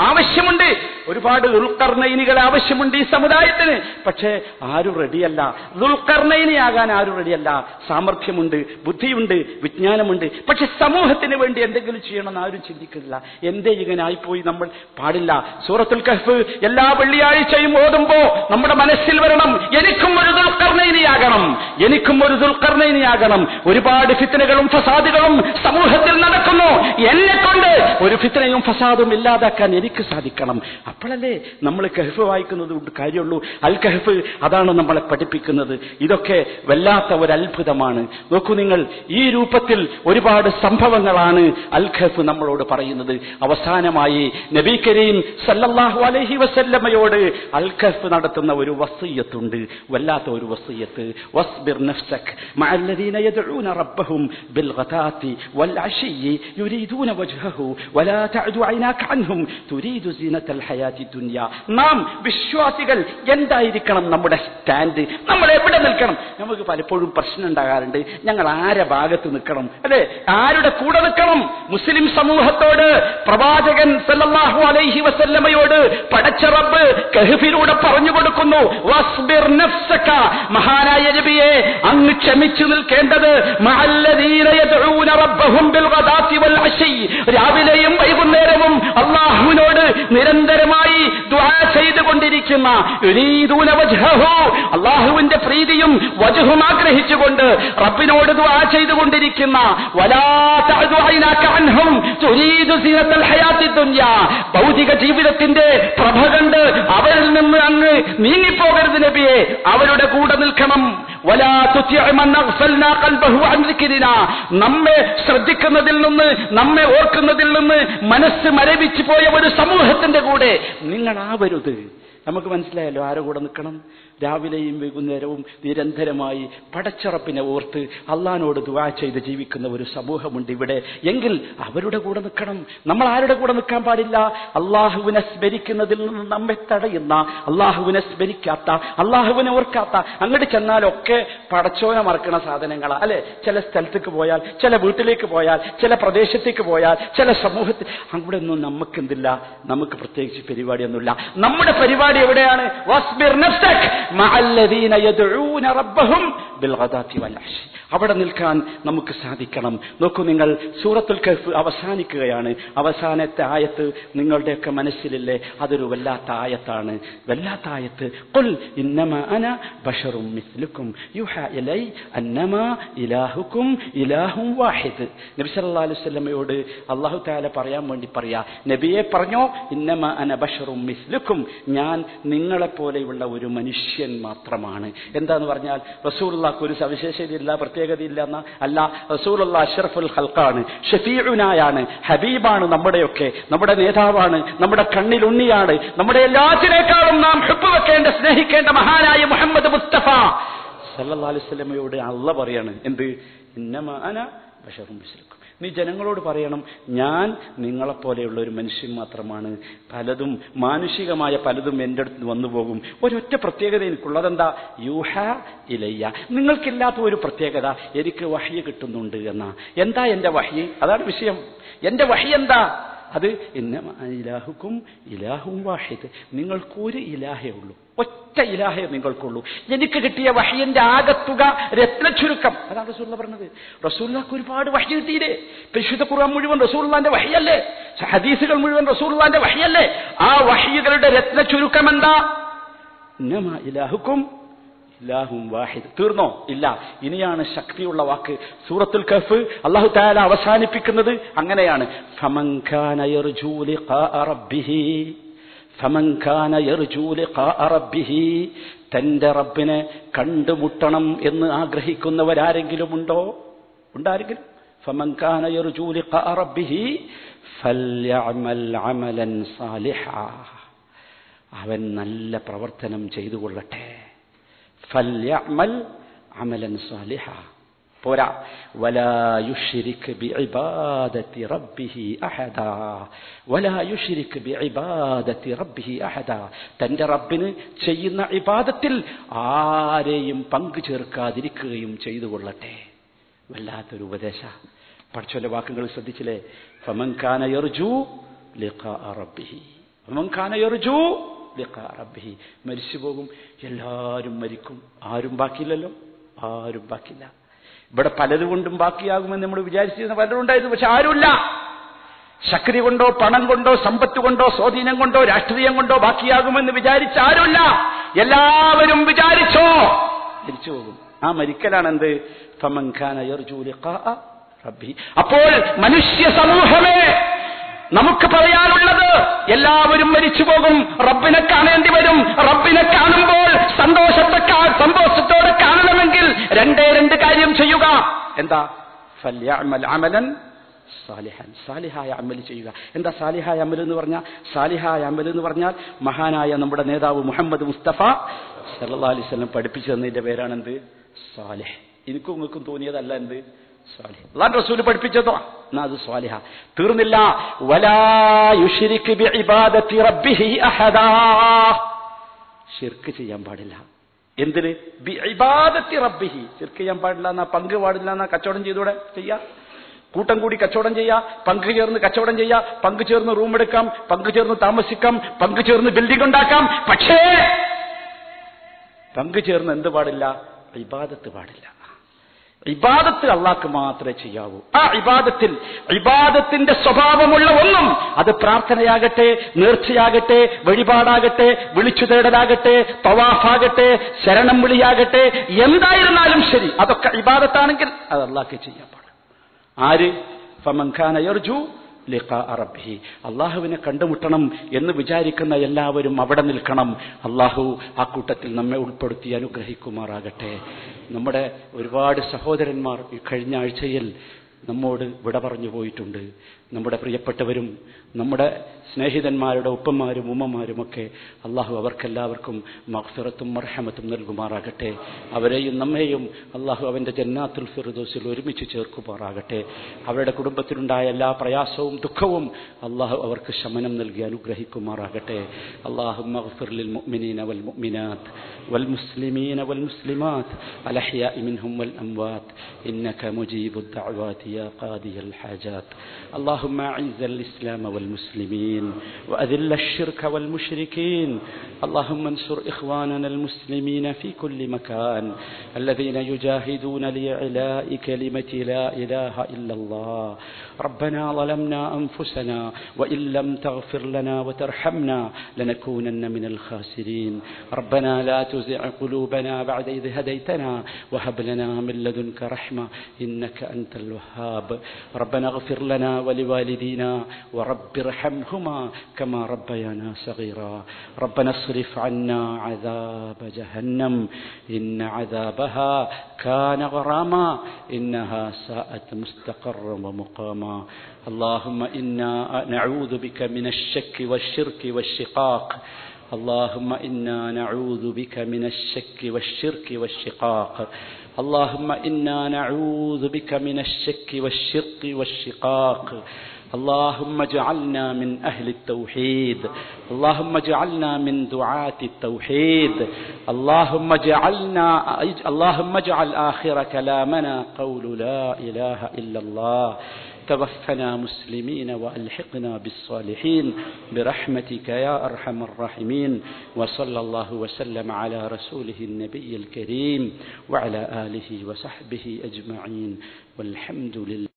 ആവശ്യമുണ്ട്. ഒരുപാട് ദുൽക്കർണൈനികൾ ആവശ്യമുണ്ട് ഈ സമുദായത്തിന്. പക്ഷേ ആരും റെഡിയല്ല ദുൽഖർണയിനിയാകാൻ ആരും റെഡിയല്ല സാമർഥ്യമുണ്ട് ബുദ്ധിയുണ്ട് വിജ്ഞാനമുണ്ട്. പക്ഷെ സമൂഹത്തിന് വേണ്ടി എന്തെങ്കിലും ചെയ്യണമെന്ന് ആരും ചിന്തിക്കുന്നില്ല. എന്തേ ഇങ്ങനെ ആയിപ്പോയി നമ്മൾ? പാടില്ല. സൂറത്തുൽ കഹ്ഫ് എല്ലാ വെള്ളിയാഴ്ചയും ഓതുമ്പോ നമ്മുടെ മനസ്സിൽ വരണം എനിക്കും ഒരു ദുൽക്കർണൈനിയാകണം എനിക്കും ഒരു ദുൽക്കർണൈനിയാകണം ഒരുപാട് ഫിത്തനകളും ഫസാദുകളും സമൂഹത്തിൽ നടക്കുന്നു. എന്നെ കൊണ്ട് ഒരു ഫിത്തനയും ഫസാദും ഇല്ലാതാക്കാൻ അവർക്ക് സാധിക്കണം. അപ്പോഴല്ലേ നമ്മൾ കഹഫ് വായിക്കുന്നത് കൊണ്ട് കാര്യമുള്ളൂ. അൽ കഹഫ് അതാണ് നമ്മളെ പഠിപ്പിക്കുന്നത്. ഇതൊക്കെ വല്ലാത്ത ഒരു അത്ഭുതമാണ് നോക്കൂ നിങ്ങൾ ഈ രൂപത്തിൽ ഒരുപാട് സംഭവങ്ങളാണ് അൽ കഹഫ് നമ്മളോട് പറയുന്നത്. അവസാനമായി നബി കരീം സല്ലല്ലാഹു അലൈഹി വസല്ലമയോട് അൽ കഹഫ് നടത്തുന്ന ഒരു വസ്യത്തുണ്ട്. വല്ലാത്ത ഒരു വസ്യത്ത്. വസ്ബിർ നഫ്സക് മഅല്ലദീന റബ്ബഹും ബിൽ ഗതാത്തി വൽ വജ്ഹഹു വലാ തഅദു അൻഹും തുരീതു സീനത്തൽ ഹയാത്തി ദുനിയ നാം വിശ്വാസികൾ എന്തായിരിക്കണം നമ്മുടെ സ്റ്റാൻഡ് നമ്മൾ എവിടെ നിൽക്കണം? നമുക്ക് പലപ്പോഴും പ്രശ്നം ഉണ്ടാകാറുണ്ട്. ഞങ്ങൾ ആരെ ഭാഗത്ത് നിൽക്കണം? അല്ലെ? ആരുടെ കൂടെ നിൽക്കണം? മുസ്ലിം സമൂഹത്തോട് പ്രവാചകൻ സല്ലല്ലാഹു അലൈഹി വസല്ലമയോട് പടച്ച റബ്ബ് കഹ്ഫിലൂടെ പറഞ്ഞു കൊടുക്കുന്നു. വസ്ബിർ നഫ്സക. മഹാനായ നബിയെ അങ്ങ് ക്ഷമിച്ചു നിൽക്കേണ്ടത് മഅല്ലദീന യദ്ഊന റബ്ബഹും ബിൽ ഗദാത്തി വൽ അശി. രാവിലെയും വൈകുന്നേരവും അല്ലാഹുവിനോട് അള്ളാഹുവിനോട് നിരന്തരമായി ദുആ ചെയ്തുകൊണ്ടിരിക്കുന്ന അള്ളാഹുവിന്റെ പ്രീതിയും വജുഹും ആഗ്രഹിച്ചുകൊണ്ട് റബ്ബിനോട് ദുആ ചെയ്തുകൊണ്ടിരിക്കുന്ന ഭൗതിക ജീവിതത്തിന്റെ പ്രഭ കണ്ട് അവരിൽ നിന്ന് അങ്ങ് നീങ്ങിപ്പോകരുത് നബിയെ അവരുടെ കൂടെ നിൽക്കണം. നമ്മെ ശ്രദ്ധിക്കുന്നതിൽ നിന്ന് നമ്മെ ഓർക്കുന്നതിൽ നിന്ന് മനസ്സ് മരവിച്ചു പോയ ഒരു സമൂഹത്തിന്റെ കൂടെ നിങ്ങൾ ആവരുത് നമുക്ക് മനസ്സിലായല്ലോ ആരോ കൂടെ നിൽക്കണം? രാവിലെയും വൈകുന്നേരവും നിരന്തരമായി പടച്ചറപ്പിനെ ഓർത്ത് അള്ളഹാനോട് ദുവാ ചെയ്ത് ജീവിക്കുന്ന ഒരു സമൂഹമുണ്ട് ഇവിടെ. എങ്കിൽ അവരുടെ കൂടെ നിൽക്കണം. നമ്മൾ ആരുടെ കൂടെ നിൽക്കാൻ പാടില്ല? അള്ളാഹുവിനെ സ്മരിക്കുന്നതിൽ നിന്ന് നമ്മെ തടയുന്ന അള്ളാഹുവിനെ സ്മരിക്കാത്ത അള്ളാഹുവിനെ ഓർക്കാത്ത അങ്ങോട്ട് ചെന്നാലൊക്കെ പടച്ചോനെ മറക്കണ സാധനങ്ങളാ. അല്ലെ? ചില സ്ഥലത്തേക്ക് പോയാൽ ചില വീട്ടിലേക്ക് പോയാൽ ചില പ്രദേശത്തേക്ക് പോയാൽ ചില സമൂഹത്തിൽ അവിടെ ഒന്നും നമുക്കെന്തില്ല? നമുക്ക് പ്രത്യേകിച്ച് പരിപാടിയൊന്നുമില്ല. നമ്മുടെ പരിപാടി എവിടെയാണ്? അവിടെ നിൽക്കാൻ നമുക്ക് സാധിക്കണം. നോക്കൂ നിങ്ങൾ സൂറത്തുൽ കഹ്ഫ് അവസാനിക്കുകയാണ്. അവസാനത്തെ ആയത്ത് നിങ്ങളുടെയൊക്കെ മനസ്സിലില്ലേ? അതൊരു വല്ലാത്ത ആയത്താണ്. വല്ലാത്ത ആയത്ത് ഖുൽ ഇന്നമ അന ബഷറും മിസ്ലുക്കും യുഹാ ഇലൈ അന്നമാ ഇലാഹുക്കും ഇലാഹും വാഹിദ്. നബി സല്ലല്ലാഹു അലൈഹി വസല്ലമയോട് അല്ലാഹു തആല പറയാൻ വേണ്ടി പറയാ നബിയെ പറഞ്ഞോ ഇന്നമ അന ബഷറും മിസ്ലുക്കും. ഞാൻ നിങ്ങളെപ്പോലെയുള്ള ഒരു മനുഷ്യൻ മാത്രമാണ്. എന്താന്ന് പറഞ്ഞാൽ റസൂലുള്ളാഹ്ക്ക് ഒരു സവിശേഷതയില്ല പ്രത്യേകതയില്ല എന്ന അല്ല റസൂലുള്ള അഷ്റഫുൽ ഹൽക്കാണ് ഷഫീഉനായാണ് ഹബീബാണ് നമ്മുടെയൊക്കെ നമ്മുടെ നേതാവാണ് നമ്മുടെ കണ്ണിലുണ്ണിയാണ് നമ്മുടെ എല്ലാത്തിനേക്കാളും നാം ഹെപ്പ് വെക്കേണ്ട സ്നേഹിക്കേണ്ട മഹാനായ മുഹമ്മദ് മുസ്തഫ. സല്ലാ അലൈഹി വസല്ലമയോട് അള്ള പറയാണ് എന്ത്? ഇന്നമ അന ബഷറും മിസ്ലുക്കും നീ ജനങ്ങളോട് പറയണം ഞാൻ നിങ്ങളെപ്പോലെയുള്ള ഒരു മനുഷ്യൻ മാത്രമാണ്. പലതും മാനുഷികമായ പലതും എന്റെ അടുത്ത് വന്നു പോകും. ഒരൊറ്റ പ്രത്യേകത എനിക്കുള്ളതെന്താ? യൂഹ ഇലയ്യ. നിങ്ങൾക്കില്ലാത്ത ഒരു പ്രത്യേകത എനിക്ക് വഹ്യ കിട്ടുന്നുണ്ട് എന്നാ. എന്താ എന്റെ വഹി അതാണ് വിഷയം. എന്റെ വഹി എന്താ? അത് ഇലാഹുക്കും ഇലാഹും വാഹിദ്. നിങ്ങൾക്കൊരു ഇലാഹേ ഉള്ളൂ. ഒറ്റ ഇലാഹേ നിങ്ങൾക്കുള്ളൂ. എനിക്ക് കിട്ടിയ വഹ്യന്റെ ആകത്തുക രത്നചുരുക്കം അതാണ് റസൂല്ല പറഞ്ഞത്. റസൂല്ലാക്ക് ഒരുപാട് വഹി കിട്ടിയില്ലേ? പരിശുദ്ധ ഖുർആൻ മുഴുവൻ റസൂള്ളാന്റെ വഹിയല്ലേ? ഹദീസുകൾ മുഴുവൻ റസൂള്ളാന്റെ വഹിയല്ലേ? ആ വഹിയകളുടെ രത്നചുരുക്കം എന്താ? ഇന്നമാ ഇലാഹുക്കും ഇലാഹും വാഹിദ്. തീർന്നോ? ഇല്ല. ഇനിയാണ് ശക്തിയുള്ള വാക്ക്. സൂറത്തുൽ കഫ് അള്ളാഹു താല അവസാനിപ്പിക്കുന്നത് അങ്ങനെയാണ്. തന്റെ റബ്ബിനെ കണ്ടുമുട്ടണം എന്ന് ആഗ്രഹിക്കുന്നവരാരെങ്കിലും ഉണ്ടോ? ഉണ്ടാരെങ്കിലും? അവൻ നല്ല പ്രവർത്തനം ചെയ്തു കൊള്ളട്ടെ ഫല്യഅമൽ അമലൻ സാലിഹ പോരാ. വലാ യുശ്രിക് ബിഇബാദത്തി റബ്ബിഹി അഹദാ. വലാ യുശ്രിക് ബിഇബാദത്തി റബ്ബിഹി അഹദാ. തന്റെ റബ്ബിന് ചെയ്യുന്ന ഇബാദത്തിൽ ആരെയും പങ്കു ചേർക്കാതിരിക്കുകയും ചെയ്തു കൊള്ളട്ടെ. വല്ലാത്തൊരു ഉപദേശ. പഠിച്ചോന്റെ വാക്കുകൾ ശ്രദ്ധിച്ചില്ലേ? ഫമൻ കാന യർജു ലിഖാഅ റബ്ബിഹി. ഫമൻ കാന യർജു റബ്ബിഹി. മരിച്ചു പോകും. എല്ലാവരും മരിക്കും. ആരും ബാക്കിയില്ലല്ലോ. ആരും ബാക്കിയില്ല. ഇവിടെ പലതുകൊണ്ടും ബാക്കിയാകുമെന്ന് നമ്മൾ വിചാരിച്ചിരുന്ന പലരും ഉണ്ടായിരുന്നു പക്ഷെ ആരുമില്ല. ശക്തി കൊണ്ടോ പണം കൊണ്ടോ സമ്പത്ത് കൊണ്ടോ സ്വാധീനം കൊണ്ടോ രാഷ്ട്രീയം കൊണ്ടോ ബാക്കിയാകുമെന്ന് വിചാരിച്ച ആരുമില്ല. എല്ലാവരും വിചാരിച്ചോ മരിച്ചു പോകും. ആ മരിക്കലാണ് എന്ത് അപ്പോൾ മനുഷ്യ സമൂഹമേ നമുക്ക് പറയാനുള്ളത് എല്ലാവരും മരിച്ചു പോകും റബ്ബിനെ കാണേണ്ടി വരും. റബ്ബിനെ കാണുമ്പോൾ സന്തോഷത്തെ സന്തോഷത്തോടെ കാണണമെങ്കിൽ രണ്ടേ രണ്ട് കാര്യം ചെയ്യുക. എന്താ? അമലൻ സാലിഹൻ. സാലിഹായ അമൽ ചെയ്യുക. എന്താ സാലിഹായ അമൽ എന്ന് പറഞ്ഞാൽ? സാലിഹായ അമൽ എന്ന് പറഞ്ഞാൽ മഹാനായ നമ്മുടെ നേതാവ് മുഹമ്മദ് മുസ്തഫ സല്ലാ അലൈഹി വസല്ലം പഠിപ്പിച്ചു തന്നതിന്റെ പേരാണ് എന്ത് സാലിഹ്. എനിക്കും നിങ്ങൾക്കും തോന്നിയതല്ല എന്ത്? അള്ളാൻ റസൂൽ പഠിപ്പിച്ചതോ? എന്നാ അത് സ്വാലിഹ. തീർന്നില്ല. ഷിർക്ക് ചെയ്യാൻ പാടില്ല. എന്തിന്? ബിഇബാദത്തി റബ്ബിഹി. ഷിർക്ക് ചെയ്യാൻ പാടില്ല എന്നാ പങ്ക് പാടില്ല എന്നാ കച്ചവടം ചെയ്തൂടെ ചെയ്യാ. കൂട്ടം കൂടി കച്ചവടം ചെയ്യാ. പങ്ക് ചേർന്ന് കച്ചവടം ചെയ്യാ. പങ്ക് ചേർന്ന് റൂം എടുക്കാം. പങ്ക് ചേർന്ന് താമസിക്കാം. പങ്ക് ചേർന്ന് ബിൽഡിംഗ് ഉണ്ടാക്കാം. പക്ഷേ പങ്ക് ചേർന്ന് എന്ത് പാടില്ല? ഇബാദത്ത് പാടില്ല. ഇബാദത്ത് അള്ളാഹ്ക്ക് മാത്രമേ ചെയ്യാവൂ. ആ ഇബാദത്തിൽ ഇബാദത്തിന്റെ സ്വഭാവമുള്ള ഒന്നും അത് പ്രാർത്ഥനയാകട്ടെ നേർച്ചയാകട്ടെ വഴിപാടാകട്ടെ വിളിച്ചു തേടലാകട്ടെ തവാഫാകട്ടെ ശരണം വിളിയാകട്ടെ എന്തായിരുന്നാലും ശരി അതൊക്കെ ഇബാദത്താണെങ്കിൽ അത് അള്ളാഹ്ക്ക് ചെയ്യാൻ പാടില്ല. ആര്? ഫമൻഖാന യർജു ലിഖാ റബ്ബിഹി അള്ളാഹുവിനെ കണ്ടുമുട്ടണം എന്ന് വിചാരിക്കുന്ന എല്ലാവരും അവിടെ നിൽക്കണം. അള്ളാഹു ആ കൂട്ടത്തിൽ നമ്മെ ഉൾപ്പെടുത്തി അനുഗ്രഹിക്കുമാറാകട്ടെ. നമ്മുടെ ഒരുപാട് സഹോദരന്മാർ ഈ കഴിഞ്ഞ ആഴ്ചയിൽ നമ്മോട് വിട പറഞ്ഞു പോയിട്ടുണ്ട്. നമ്മുടെ പ്രിയപ്പെട്ടവരും നമ്മുടെ സ്നേഹിതന്മാരുടെ ഉപ്പന്മാരും ഉമ്മമാരുമൊക്കെ അള്ളാഹു അവർക്കെല്ലാവർക്കും മഹ്ഫിറത്തും മർഹമത്തും നൽകുമാറാകട്ടെ അവരെയും നമ്മെയും അള്ളാഹു അവൻ്റെ ജന്നാത്തുൽ ഫിറുദോസിൽ ഒരുമിച്ച് ചേർക്കുമാറാകട്ടെ അവരുടെ കുടുംബത്തിലുണ്ടായ എല്ലാ പ്രയാസവും ദുഃഖവും അള്ളാഹു അവർക്ക് ശമനം നൽകി അനുഗ്രഹിക്കുമാറാകട്ടെ അള്ളാഹു മഹ്ഫിർലിൽ മുഅ്മിനീന വൽ മുഅ്മിനാത്ത് വൽ മുസ്ലിമീന വൽ മുസ്ലിമാത്ത് الأحياء منهم والأموات إنك مجيب الدعوات يا قاضي الحاجات اللهم أعز الإسلام والمسلمين وأذل الشرك والمشركين. اللهم انصر إخواننا المسلمين في كل مكان الذين يجاهدون لإعلاء كلمة لا إله إلا الله. ربنا ظلمنا أنفسنا وإن لم تغفر لنا وترحمنا لنكونن من الخاسرين. ربنا لا تزع قلوبنا بعد إذ هديتنا وهب لنا من لدنك رحمة إنك أنت الوهاب. ربنا اغفر لنا ولوالدينا ورب ارحمهما كما ربيانا صغيرا. ربنا اصرف عنا عذاب جهنم إن عذابها كان غراما إنها ساءت مستقرا ومقاما. اللهم إنا نعوذ بك من الشك والشرك والشقاق. اللهم إنا نعوذ بك من الشك والشرك والشقاق. اللهم إنا نعوذ بك من الشك والشرك والشقاق. اللهم اجعلنا من أهل التوحيد. اللهم اجعلنا من دعاة التوحيد. اللهم اجعلنا اللهم اجعل آخر كلامنا قول لا إله إلا الله. توفنا مسلمين وألحقنا بالصالحين برحمتك يا أرحم الراحمين وصلى الله وسلم على رسوله النبي الكريم وعلى آله وصحبه أجمعين والحمد لله